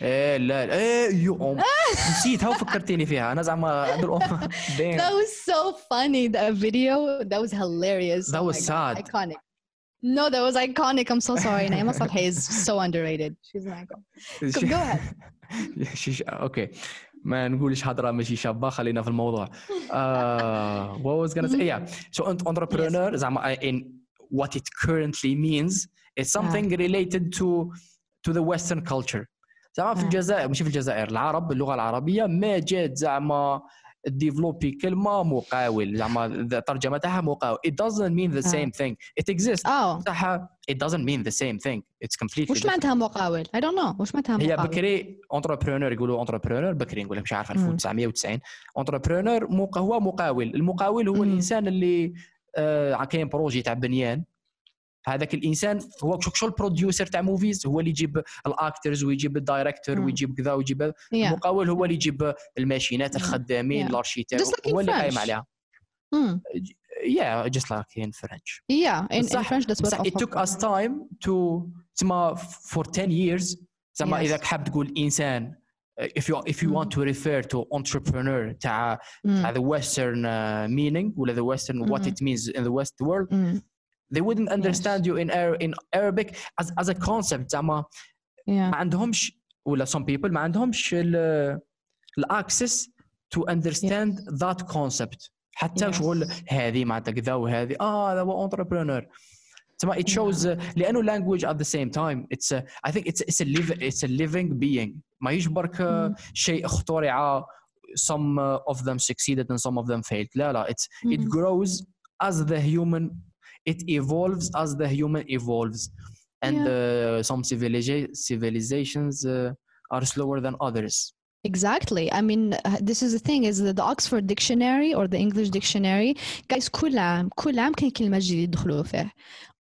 إيه لا لا، إيه يو أم. نسيتها وفكرتيني فيها أنا زعما. That was so funny that video that was hilarious That Oh was God, sad. iconic No that was iconic I'm so sorry نعيمة صالحي is so underrated she's an icon Go- ahead أوكي ما نقولش هضره ماشي شابه خلينا في الموضوع uh, what was gonna say yeah so ent- entrepreneur زعما in what it currently means it's something related to to the western culture زعما في آه. الجزائر ماشي في الجزائر العرب اللغة العربية ما جات زعما ديفلوبي كلمة مقاول زعما الترجمه تاعها مقاول. It doesn't mean the آه. same thing. It exists. آه. بصح it doesn't mean the same thing. It's completely وش different. معناتها مقاول؟ I don't know. وش معناتها هي مقاول؟ بكري انتربرونور يقولوا انتربرونور بكري نقول مش عارف مم. 1990 انتربرونور هو مقاول. المقاول هو. الإنسان اللي آه كاين بروجي تاع بنيان. هذاك الإنسان هو شو البروديوسر تاع موفيز هو اللي يجيب الاكترز ويجيب الدايركتور ويجيب كذا ويجيب yeah. المقاول هو اللي يجيب الماشينات الخدامين yeah. الارشيتير هو اللي قايم عليها. يا جست لايك ان فرنش يا ان فرنش ذاتس وات ات توك اس تايم تو تسمى فور 10 ييرز تسمى إذا حاب تقول إنسان if you if you mm. want to refer to entrepreneur تاع mm. the western uh, meaning ولا the western mm. what it means in the west world mm. they wouldn't understand you in Ar- in Arabic as as a concept زعما yeah ما عندهمش ولا some people ما عندهمش ال الاكسس to understand that concept حتى Yes. شغل هذه معناتها كذا وهذه اه هذا هو entrepreneur تسمى it shows uh, لانه language at the same time it's a, I think it's it's a live it's a living being ما يجبرك uh, شيء اخترع some uh, of them succeeded and some of them failed لا لا it's it Mhm. grows as the human it evolves as the human evolves and uh, some civiliza- civilizations uh, are slower than others Exactly. I mean, uh, this is the thing is that the Oxford Dictionary or the English Dictionary, guys, كل عام كل عام كاين كلمة جديدة يدخلوا فيه.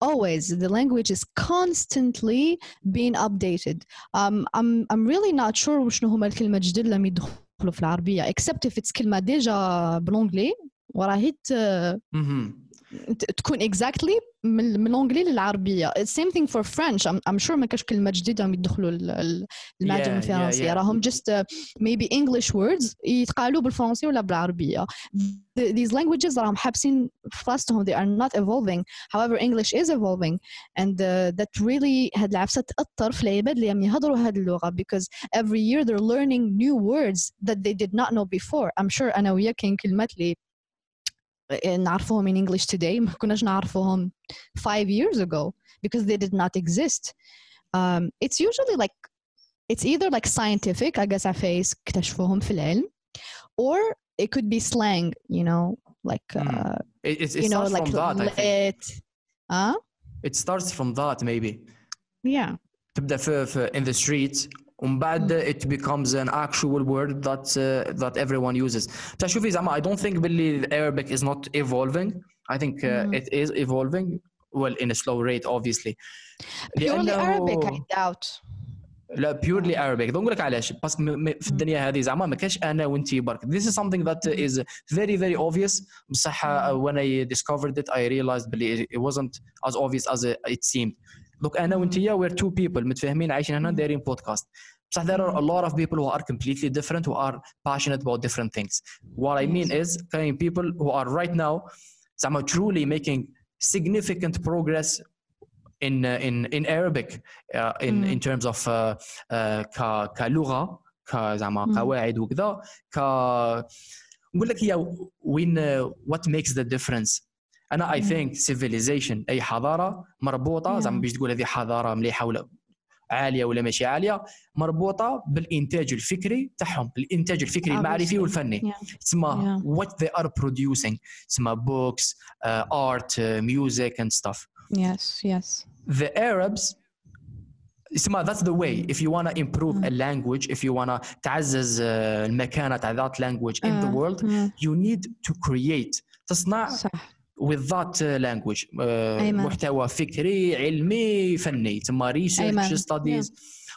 Always, the language is constantly being updated. Um, I'm I'm really not sure وشنو هما الكلمة الجدد اللي يدخلوا في العربية except if it's كلمة ديجا بالانجلي وراهي ت- Mhm. ت- تكون exactly من من الانجلي للعربيه same thing for French I'm, I'm sure ما كاش كلمه جديده راهم يدخلوا ال- ال- المعجم Yeah, yeah, الفرنسي yeah. راهم just uh, maybe English words يتقالوا بالفرنسي ولا بالعربيه The- these languages راهم حابسين في راسهم they are not evolving however English is evolving and uh, that really هاد العفسه تاثر في العباد اللي راهم يهضروا هاد اللغه because every year they're learning new words that they did not know before I'm sure انا وياك كاين كلمات اللي نعرفوهم in English today ما كناش نعرفوهم five years ago because they did not exist. Um, it's usually like it's either like scientific I guess عفايس اكتشفوهم في العلم or it could be slang you know like Mm. uh, it, it, it you know starts like from that I think lit huh it starts from that maybe yeah تبدا في, في in the street ومن بعد it becomes an actual word that uh, that everyone uses تا شوفي زعما I don't think باللي Arabic is not evolving I think uh, Mhm. it is evolving well in a slow rate obviously purely لأنه- Arabic I doubt لا purely Arabic نقول لك علاش باسكو م- م- في الدنيا هذه زعما ما كاش انا وانت برك this is something that is very very obvious بصح uh, when I discovered it I realized بلي it wasn't as obvious as it seemed look انا وانت we're two people متفاهمين عايشين هنا دايرين بودكاست بصح there are a lot of people who are completely different who are passionate about different things what I mean is كاين people who are right now زعما truly making significant progress in uh, in in Arabic uh, in Mm. in terms of uh, uh, ك كلغه كزعما Mm. قواعد وكذا ك نقول لك هي وين uh, what makes the difference أنا اي ثينك سيفيليزيشن أي حضارة مربوطة زعما باش تقول هذه حضارة مليحة ولا عالية ولا ماشي عالية مربوطة بالإنتاج الفكري تاعهم الإنتاج الفكري المعرفي والفني. تسمى وات ذي ار برودوسينغ تسمى بوكس ارت ميوزيك اند ستاف يس يس ذا اربس اسمع ذاتس ذا واي اف يو wanna امبروف mm. a language if you تعزز uh, المكانة تاع ذات لانجويج ان ذا وورلد يو نيد تو need تصنع صح. with that uh, language uh, أيمن. محتوى فكري علمي فني تما research أيمن. studies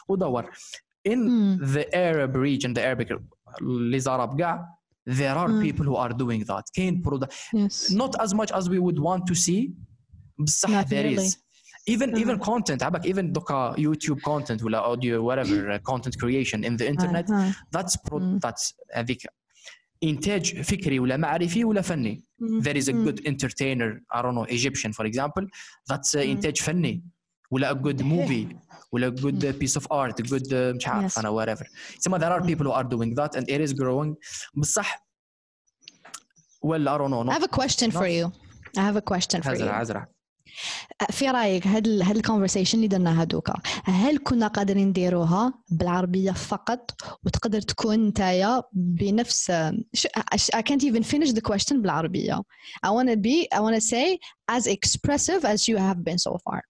ودور in مم. the Arab region the Arabic اللي زارب كاع there are مم. people who are doing that كاين product yes not as much as we would want to see بصح Not there really. is even Mhm. even content عبك even دوكا YouTube content ولا audio whatever uh, content creation in the internet آه، آه. that's pro مم. that's هذيك انتاج فكري ولا معرفي ولا فني مم. there is a مم. good entertainer I don't know Egyptian for example that's uh, مم. إنتاج فني ولا a good movie ولا a good uh, piece of art a good uh, مش عارف Yes. أنا whatever ثم there are مم. people who are doing that and it is growing بصح well I don't know I not have a question for not- you I have a question for you عزرع عزرع في رأيك هاد ال- هاد الكونفرسيشن اللي درناها دوكا هل كنا قادرين نديروها بالعربية فقط؟ وتقدر تكون نتايا بنفس I can't even finish the question بالعربية. I want to be I want to say as expressive as you have been so far.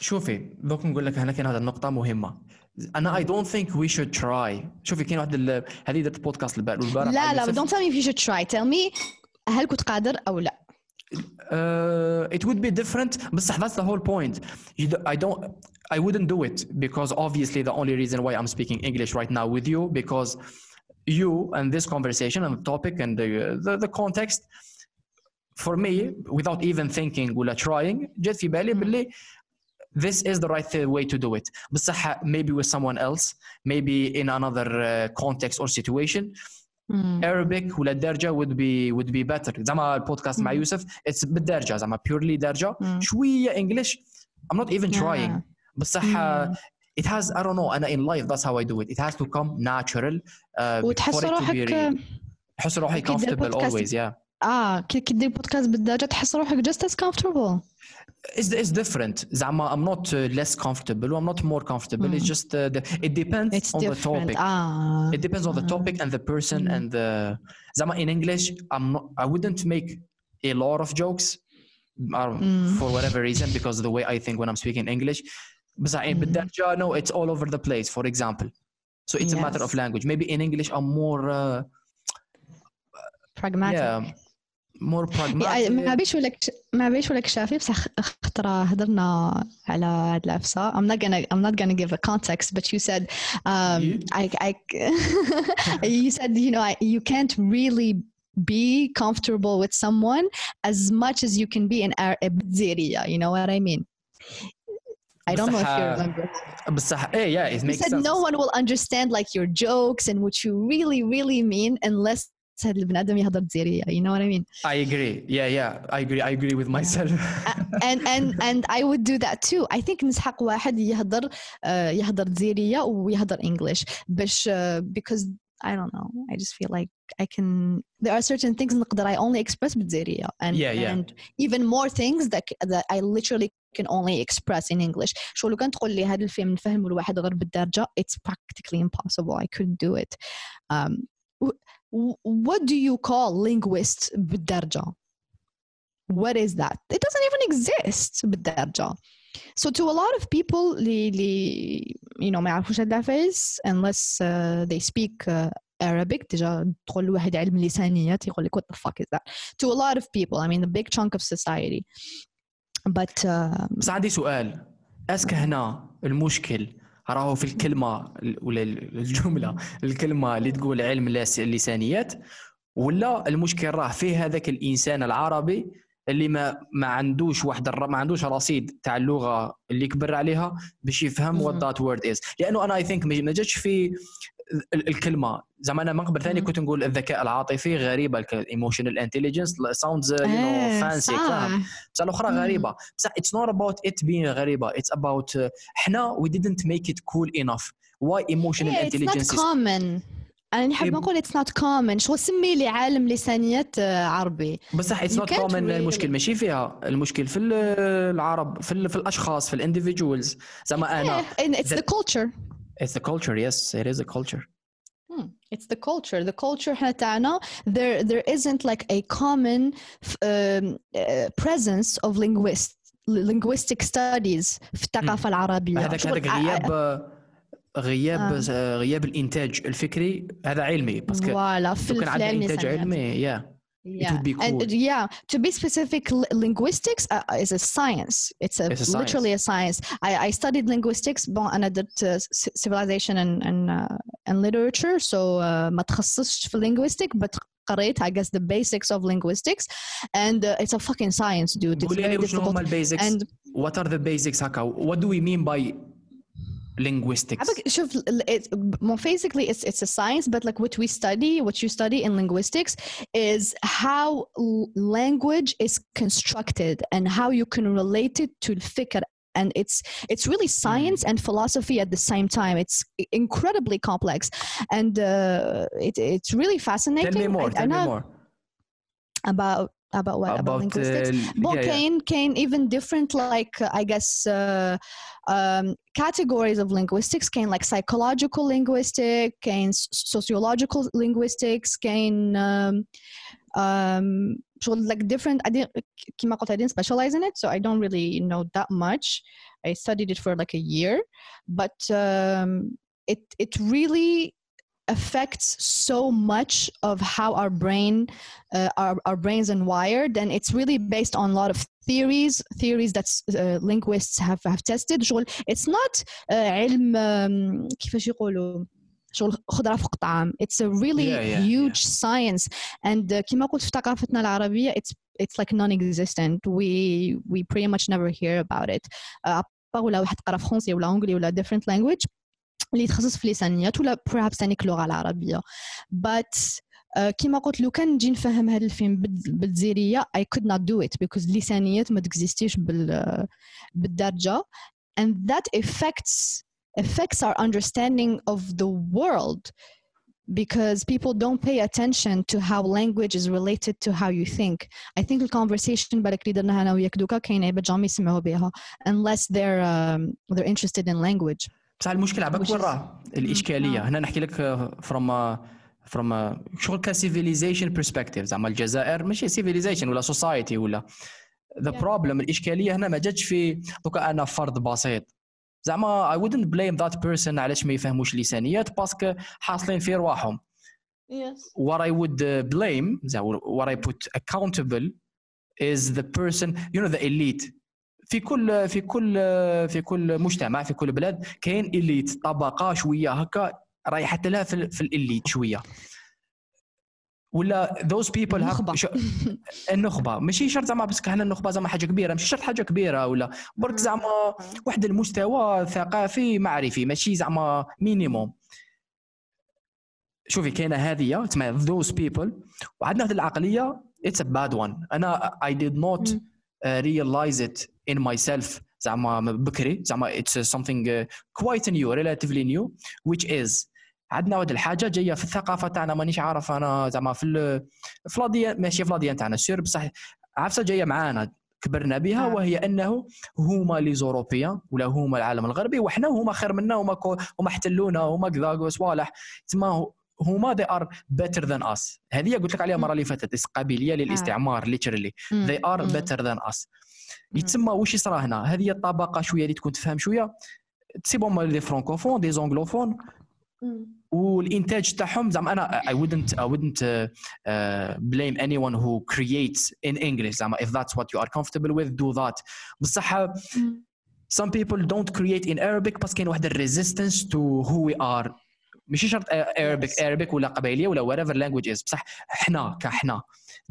شوفي دوك نقول لك هنا كاين هذه النقطة مهمة. أنا I don't think we should try. شوفي كاين واحد هذه درت بودكاست البارح. لا لا don't tell me if you should try. Tell me هل كنت قادر أو لا. Uh, it would be different بصح that's the whole point you do, I don't I wouldn't do it because obviously the only reason why I'm speaking English right now with you because you and this conversation and the topic and the, the, the context for me without even thinking ولا trying جات في بالي باللي this is the right way to do it بصح maybe with someone else maybe in another uh, context or situation Arabic ولا الدرجة would be would be better زعما البودكاست مع. يوسف it's بالدرجة زعما purely درجة مم. شوية English I'm not even trying آه. بصح it has I don't know أنا in life that's how I do it it has to come natural uh, وتحس روحك روحي أكيد comfortable always yeah آه كي دير بودكاست بالدرجه تحس روحك just as comfortable it's, it's different. Zama, I'm not uh, less comfortable. I'm not more comfortable. Mm. It's hmm. just uh, the, it depends it's on different. the topic. Ah. It depends on the hmm. topic and the person mm. and the Zama. In English, I'm not, I wouldn't make a lot of jokes mm. for whatever reason because the way I think when I'm speaking English. But in Darja, hmm. no, it's all over the place. For example, so it's yes. a matter of language. Maybe in English, I'm more. Uh, pragmatic. Yeah, مور براغماتيك ما بيش ولا ما بيش ولا كشافي بصح خطره هضرنا على هاد I'm not gonna I'm not gonna give a context but you said um, you? I, I you said you know I, you can't really be comfortable with someone as much as you can be in Abdiria you know what I mean I don't know if you remember. بصح yeah, it makes you said sense. no one will understand like your jokes and what you really, really mean unless هاد البنادم يهضر دزيرية you know what I mean I agree yeah yeah I agree I agree with myself and and and I would do that too. I think نسحق واحد يهضر uh, يهضر دزيرية ويهضر English باش uh, because I don't know. I just feel like I can. There are certain things نقدر I only express بالدزيرية and Yeah, yeah. and even more things that that I literally can only express in English. شو لو كان تقول لي هذا الفيلم نفهمه لواحد غير بالدرجة it's practically impossible. I couldn't do it. Um, wh- wh- what do you call linguist بالدرجة? what is that? It doesn't even exist بالدرجة. So to a lot of people اللي اللي you know ما يعرفوش هاد العفايس unless uh, they speak uh, Arabic ديجا تقول لواحد علم لسانيات يقول لك what the fuck is that? To a lot of people, I mean the big chunk of society. But uh, بس عندي سؤال اسك هنا المشكل راهو في الكلمة ال- ولا ال- الجملة الكلمة اللي تقول علم اللسانيات ولا المشكل راه فيه هذاك الإنسان العربي اللي ما ما عندوش واحد الر... ما عندوش رصيد تاع اللغة اللي كبر عليها باش يفهم وات. ذات وورد از لأنه أنا اي ثينك ما جاتش في الكلمة. زعما أنا من قبل ثاني كنت نقول الذكاء العاطفي غريبة الايموشنال انتليجنس ساوندز يو نو فانسي بصح الأخرى غريبة. بصح اتس نوت اباوت ات بين غريبة. اتس اباوت إحنا وي ديدنت ميك ات كول انف واي ايموشنال انتليجنس كومن أنا نحب إيه. نقول اتس نوت كومن شو سمي لي عالم لسانيات آه، عربي؟ بصح اتس نوت كومن المشكل. ماشي فيها. المشكل في العرب في, في الأشخاص في الانديفيدوالز زعما إيه، أنا اتس ذا كولتشر it's the culture yes it is a culture Hmm, It's the culture. The culture احنا تاعنا there there isn't like a common f- um, uh, presence of linguist linguistic studies في الثقافة العربية. هذاك شغل- هذاك I- I- غياب غياب آه. آه. غياب الانتاج الفكري هذا علمي باسكو فوالا في لو كان في عندنا العلم انتاج الإنسانيات. علمي يا yeah. it would be cool And yeah, to be specific, li- linguistics uh, is a science. It's a, It's a science. literally a science. I, I studied linguistics bon, and I did uh, c- civilization and and, uh, and literature. So uh, ما تخصصتش في linguistic but قريت I guess the basics of linguistics and uh, it's a fucking science dude. It's قولي very لي وشنو هما difficult. البيزكس And what are the basics هكا what do we mean by linguistics عبك- شوف ال- it, more basically it's it's a science but like what we study what you study in linguistics is how l- language is constructed and how you can relate it to الفكر and it's it's really science and philosophy at the same time it's i- incredibly complex and uh, it, it's really fascinating tell me more I- I tell me know more about about what about, about linguistics uh, well, yeah, yeah. Kane, Kane, even different, like uh, I guess, uh, um, categories of linguistics can like psychological linguistics can sociological linguistics can um, um, so like different i didn't i didn't specialize in it so i don't really know that much. I studied it for like a year but um, it it really affects so much of how our brain uh, our, our brains are wired and it's really based on a lot of theories theories that uh, linguists have have tested شغل it's not uh, علم um, كيفاش يقولوا شغل خضرة فوق طعام it's a really Yeah, yeah, huge science and uh, كما قلت في ثقافتنا العربية it's it's like non-existent we we pretty much never hear about it uh, أبار ولا واحد قرا فرونسي ولا انجلي ولا different language اللي يتخصص في اللسانيات ولا perhaps تانيك اللغة العربية but uh, كيما قلت لو كان نجي نفهم هذا الفيلم بال- بالجزيرية I could not do it because اللسانيات ما تكزيستيش بال بالدرجة and that affects affects our understanding of the world because people don't pay attention to how language is related to how you think. I think the conversation بالك اللي درناها أنا وياك دوكا كاينة بجام يسمعوا بها unless they're um, they're interested in language. بصح المشكل عباك وين راه الاشكاليه آه. هنا نحكي لك فروم فروم شغل كسيفيليزيشن برسبكتيف زعما الجزائر ماشي سيفيليزيشن ولا سوسايتي ولا. ذا. بروبلم الإشكالية هنا ما جاتش في دوكا أنا فرد بسيط. زعما I wouldn't blame that person علاش ما يفهموش لسانيات باسكو حاصلين في رواحهم. Yes. what I would uh, blame what I put accountable is the person you know the elite. في كل في كل في كل مجتمع في كل بلاد كاين اليت طبقة شوية هكا راهي حتى لها في, في الإليت شوية. ولا ذوز بيبل النخبة. النخبة. ماشي شرط زعما باسكو حنا النخبة زعما حاجة كبيرة. ماشي شرط حاجة كبيرة ولا برك زعما واحد المستوى ثقافي معرفي. ماشي زعما مينيموم شوفي كاينة هذه تسمى ذوز بيبل وعندنا هذه العقلية اتس ا باد وان أنا اي ديد نوت ريلايز ات ان ماي سيلف زعما بكري زعما اتس سمثينغ كوايت نيو ريلاتيفلي نيو ويتش از عندنا واحد الحاجة جاية في الثقافة تاعنا مانيش عارف أنا زعما في ال- في لاديان ماشي في لاديان تاعنا سير بصح عفسة جاية معانا كبرنا بها آه. وهي أنه هما لي زوروبيان ولا هما العالم الغربي وحنا هما خير منا هما كو هما احتلونا هما كذا صوالح. تسمى هما they are better than us. هذه قلت لك عليها المره اللي فاتت قابليه للاستعمار literally. Mm, they are better than us. يتسمى واش يصرى هنا؟ هذه الطبقة شوية اللي تكون تفهم شوية. سي بون لي فرانكوفون دي زونغلوفون والانتاج تاعهم زعما انا I wouldn't I wouldn't uh, uh, blame anyone who creates in English زعما if that's what you are comfortable with do that بصح some people don't create in Arabic بس كاين واحد الريزيستنس to who we are ماشي شرط Arabic Yes. Arabic ولا قبائليه ولا whatever language is بصح حنا كحنا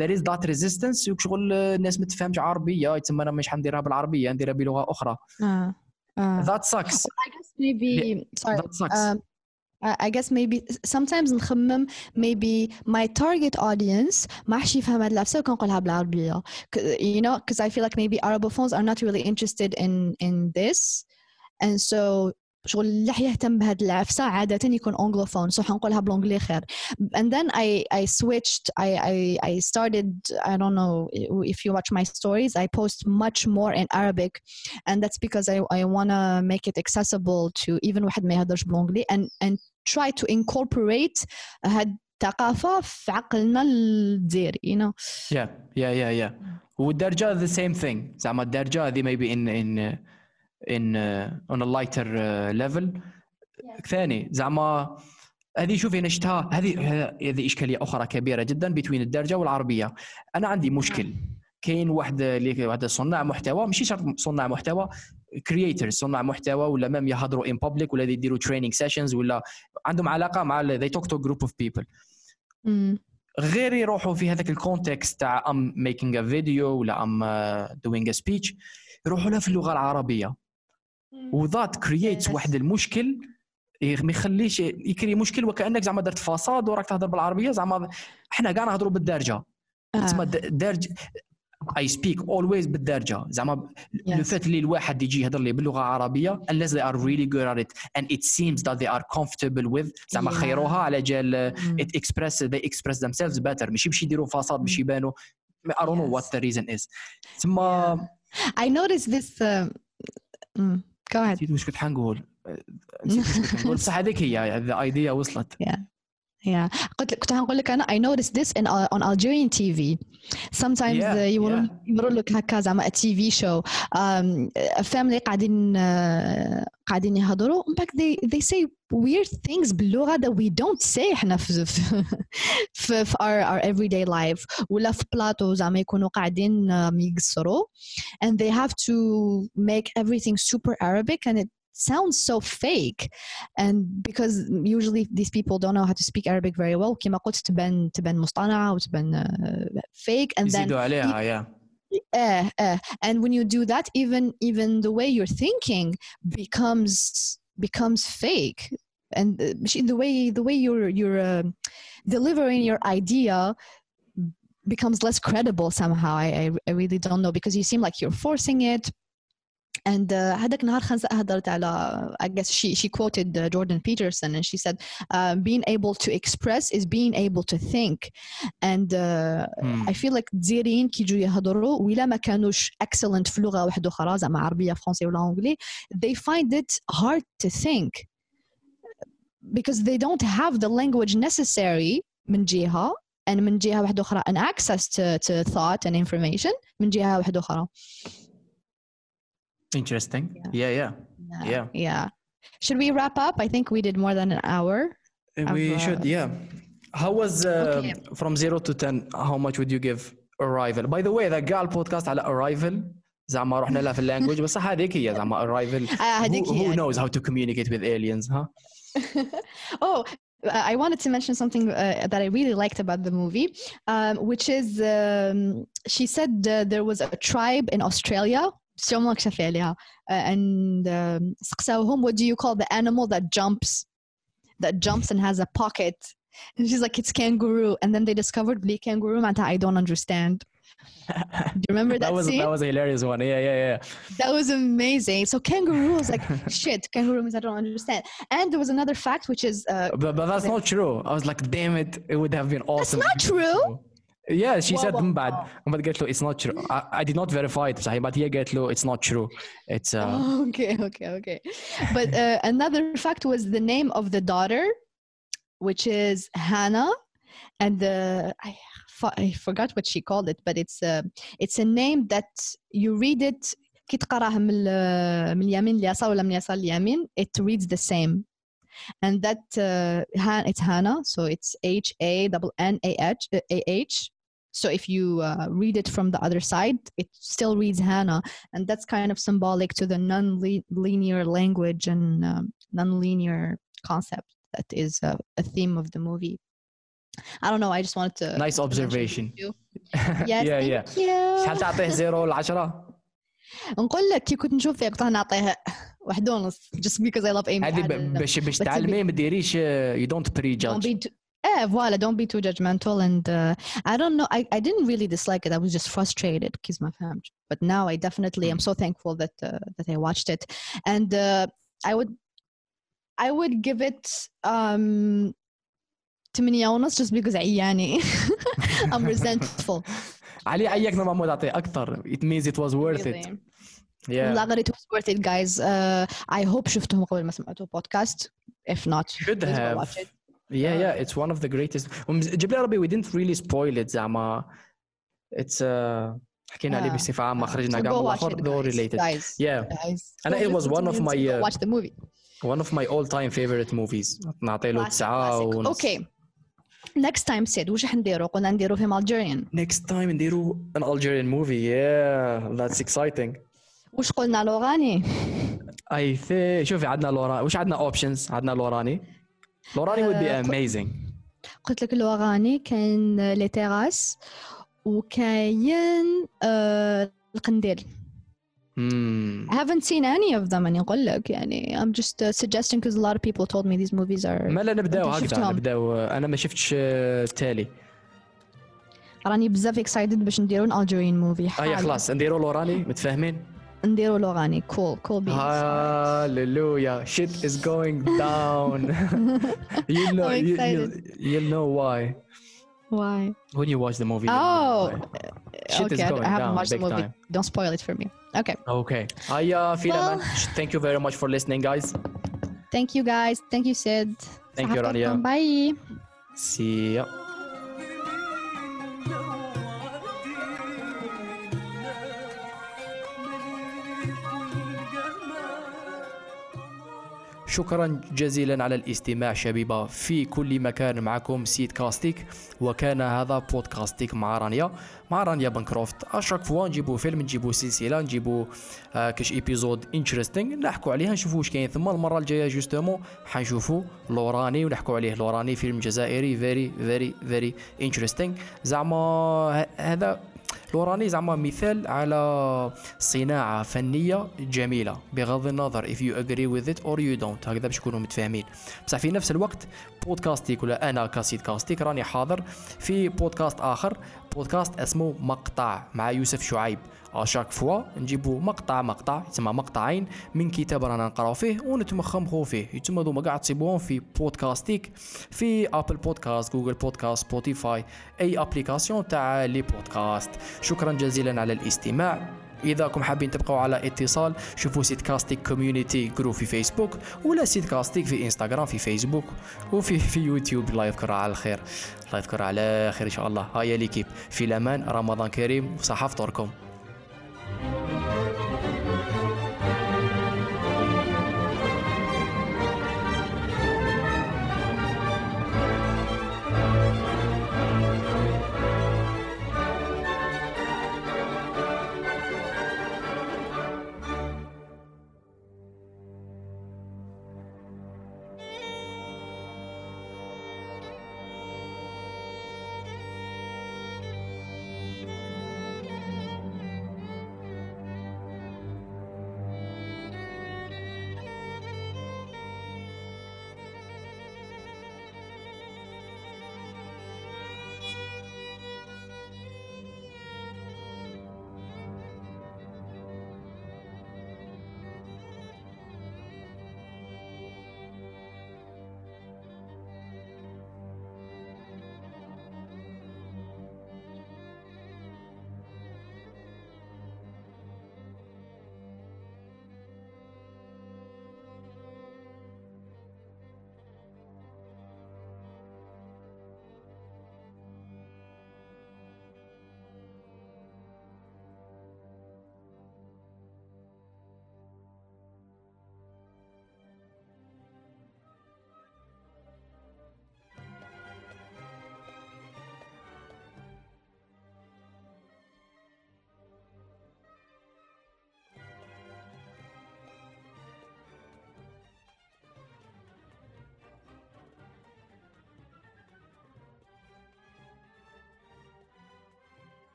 there is that resistance وشغل الناس ما تفهمش عربيه يتسمى انا مش حنديرها بالعربيه نديرها بلغه اخرى Uh, uh, that sucks I guess maybe sorry. that sucks Um, I I guess maybe sometimes نخمم maybe my target audience ما حش يفهم هاد العفسة وكنقولها بالعربية K- you know because I feel like maybe Arabophones are not really interested in in this and so شغل اللي يهتم بهاد العفسة عادة يكون anglophone so حنقولها بالانجلي خير and then I I switched I I I started I don't know if you watch my stories I post much more in Arabic and that's because I I want to make it accessible to even واحد ما يهدرش بالانجلي and and try to incorporate هاد الثقافة في عقلنا الجزائري you know. Yeah, yeah, yeah, yeah. والدرجة the same thing. زعما الدرجة هذه maybe in in in uh, on a lighter uh, level. ثاني زعما هذه شوفي أنا شفتها هذه هذه إشكالية أخرى كبيرة جدا بين الدارجه والعربية. أنا عندي مشكل. كاين واحد اللي واحد صناع محتوى ماشي شرط صناع محتوى كرييترز صناع محتوى ولا مام يهضروا ان بابليك ولا يديروا تريننج سيشنز ولا عندهم علاقة مع talk to a group of people. غير يروحوا في هذاك الكونتكست تاع ام ميكينغ ا فيديو ولا ام دوينغ ا سبيتش يروحوا لها في اللغة العربية. وذات كرييتس واحد المشكل ما يخليش يكري مشكل وكأنك زعما درت فصاد وراك تهضر بالعربية زعما إحنا كاع نهضروا بالدارجة. تسمى الدارج اي سبيك اولويز بالدارجه زعما لو فات اللي الواحد يجي يهضر لي باللغة العربيه unless they are really good at it and it seems that they are comfortable with زعما yeah. خيروها على جال mm. it express they express themselves better ماشي باش يديروا فصاد باش يبانوا I don't know yes. what the reason is تسمى yeah. I noticed this uh, mm. go ahead نسيت واش كنت حنقول بصح هذيك هي the idea وصلت yeah Yeah, قلت لك كنت هنقول لك أنا I noticed this in on Algerian TV. Sometimes yeah, يمرون yeah. يمرون لك هكا زعما a TV show um, a family قاعدين uh, قاعدين يهضروا back they they say weird things باللغة that we don't say احنا في في, في, في our, our everyday life ولا في بلاطو زعما يكونوا قاعدين يقصروا and they have to make everything super Arabic and it sounds so fake and because usually these people don't know how to speak Arabic very well كما قلت تبان تبان مصطنعة وتبان uh, fake and then عليها yeah uh, uh, and when you do that even even the way you're thinking becomes becomes fake and the way the way you're you're uh, delivering your idea becomes less credible somehow I, I, I really don't know because you seem like you're forcing it and uh, هذاك النهار خنسة هدرت على I guess she she quoted uh, Jordan Peterson and she said uh, being able to express is being able to think and uh, hmm. I feel like تزيرين كي يجوا يهضروا ولا ما كانوش excellent في لغة واحدة أخرى زعما عربية فرنسي ولا أنجلي they find it hard to think because they don't have the language necessary من جهة and من جهة واحدة أخرى an access to, to thought and information من جهة واحدة أخرى Interesting. Yeah. Yeah, yeah. Yeah. Yeah. Should we wrap up? I think we did more than an hour. We of, should, yeah. How was uh, okay. from zero to 10? How much would you give Arrival? By the way, ذا كاع البودكاست على Arrival زعما رحنا لها في اللانجوج بس هذيك هي زعما Arrival who, who knows how to communicate with aliens huh? oh I wanted to mention something uh, that I really liked about the movie, um, which is um, she said uh, there was a tribe in Australia شو ما كشف عليها and um, سقساوهم what do you call the animal that jumps that jumps and has a pocket and she's like it's kangaroo and then they discovered the kangaroo معناتها I don't understand do you remember that, that was scene? that was a hilarious one yeah yeah yeah that was amazing so kangaroo was like shit kangaroo means I don't understand and there was another fact which is uh, but, but that's not true I was like damn it it would have been awesome that's not true yeah she said من بعد ومن قالت له it's not true I, I did not verify it صحيح but هي قالت له it's not true it's uh... oh, okay okay okay but uh, another fact was the name of the daughter which is Hannah and uh, I I forgot what she called it but it's a it's a name that you read it كي تقراه من من اليمين لليسار ولا من اليسار لليمين it reads the same and that uh, it's Hannah so it's H A double N A H A H so if you uh, read it from the other side, it still reads Hannah, and that's kind of symbolic to the non-linear language and um, non-linear concept that is uh, a theme of the movie. I don't know. I just wanted to. Nice observation. yes, yeah, yeah. شحال تعطيه زيرو ل 10 نقول لك كي كنت نشوف فيه كنت نعطيه واحد ونص just because I love Amy هذه باش باش تعلمي ما ديريش you don't prejudge yeah voila don't be too judgmental and uh, i don't know I, I didn't really dislike it i was just frustrated because my family but now i definitely am so thankful that uh, that i watched it and uh, i would i would give it um ثمانية ونص just because عياني I'm resentful علي عياك نورمالمون تعطي أكثر it means it was worth really? it yeah لا it was worth it guys uh, I hope شفتهم قبل ما سمعتوا podcast if not should have watch it yeah yeah it's one of the greatest جبل عربي we didn't really spoil it زعما it's uh حكينا عليه بصفة عامة خرجنا كاع من الاخر though related guys, yeah guys. and it was one of my uh, watch the movie one of my all time favorite movies نعطي له Classic, تسعة classic. ونص Okay. Next time سيد واش راح نديرو قلنا نديرو فيلم Algerian next time نديرو an Algerian movie yeah that's exciting واش قلنا لوغاني I think شوفي عندنا لوراني وش عندنا options عندنا لوراني لوراني would be قل- amazing قلت لك لوغاني كاين لي تيراس وكاين آه القنديل Hmm. I haven't seen any of them أنا نقول لك يعني I'm just uh, suggesting because a lot of people told me these movies are ما لا نبداو هكذا؟ نبداو أنا ما شفتش آه، التالي راني بزاف excited باش نديرو Algerian movie هيا حال. خلاص نديرو لوراني متفاهمين نديرو لوغاني cool cool beans Hallelujah. Shit is going down. you know, I'm you, excited. you, you'll know why why when you watch the movie. you'll know oh why. Shit is okay I- going I haven't down watched the big movie time. don't spoil it for me okay Okay. Hiya, Fila man. Well- Thank you very much for listening, guys. thank you guys thank you Sid Thank you, Rania. صحبتكم. bye See ya. شكرا جزيلا على الاستماع شبيبة في كل مكان معكم سيد كاستيك وكان هذا بودكاستيك مع رانيا. مع رانيا بنكروفت اشاك فوا نجيبو فيلم نجيبو سلسلة نجيبو آه كاش ايبيزود انتريستينغ نحكوا عليها نشوفوا واش كاين. ثم المرة الجاية جوستومون حنشوفوا لوراني ونحكوا عليه لوراني فيلم جزائري فيري فيري فيري انتريستينغ زعما هذا لوراني زعما مثال على صناعة فنية جميلة بغض النظر if you agree with it or you don't هكذا باش نكونوا متفاهمين. بصح في نفس الوقت بودكاستيك ولا أنا كاسيد كاستيك راني حاضر في بودكاست آخر بودكاست اسمه مقطع مع يوسف شعيب. اشاك فوا نجيبو مقطع مقطع يسمى مقطعين من كتاب رانا نقراو فيه ونتمخمخو فيه. يتم هذوما قاع تصيبوهم في بودكاستيك في ابل بودكاست جوجل بودكاست سبوتيفاي أي ابليكاسيون تاع لي بودكاست. شكرا جزيلا على الاستماع. إذا كم حابين تبقوا على اتصال شوفوا سيت كاستيك كوميونيتي جروب في فيسبوك ولا سيت كاستيك في انستغرام في فيسبوك وفي في يوتيوب الله يذكر على الخير. الله يذكر على خير إن شاء الله. هيا ليكيب. في الأمان. رمضان كريم. وصحة فطوركم. thank you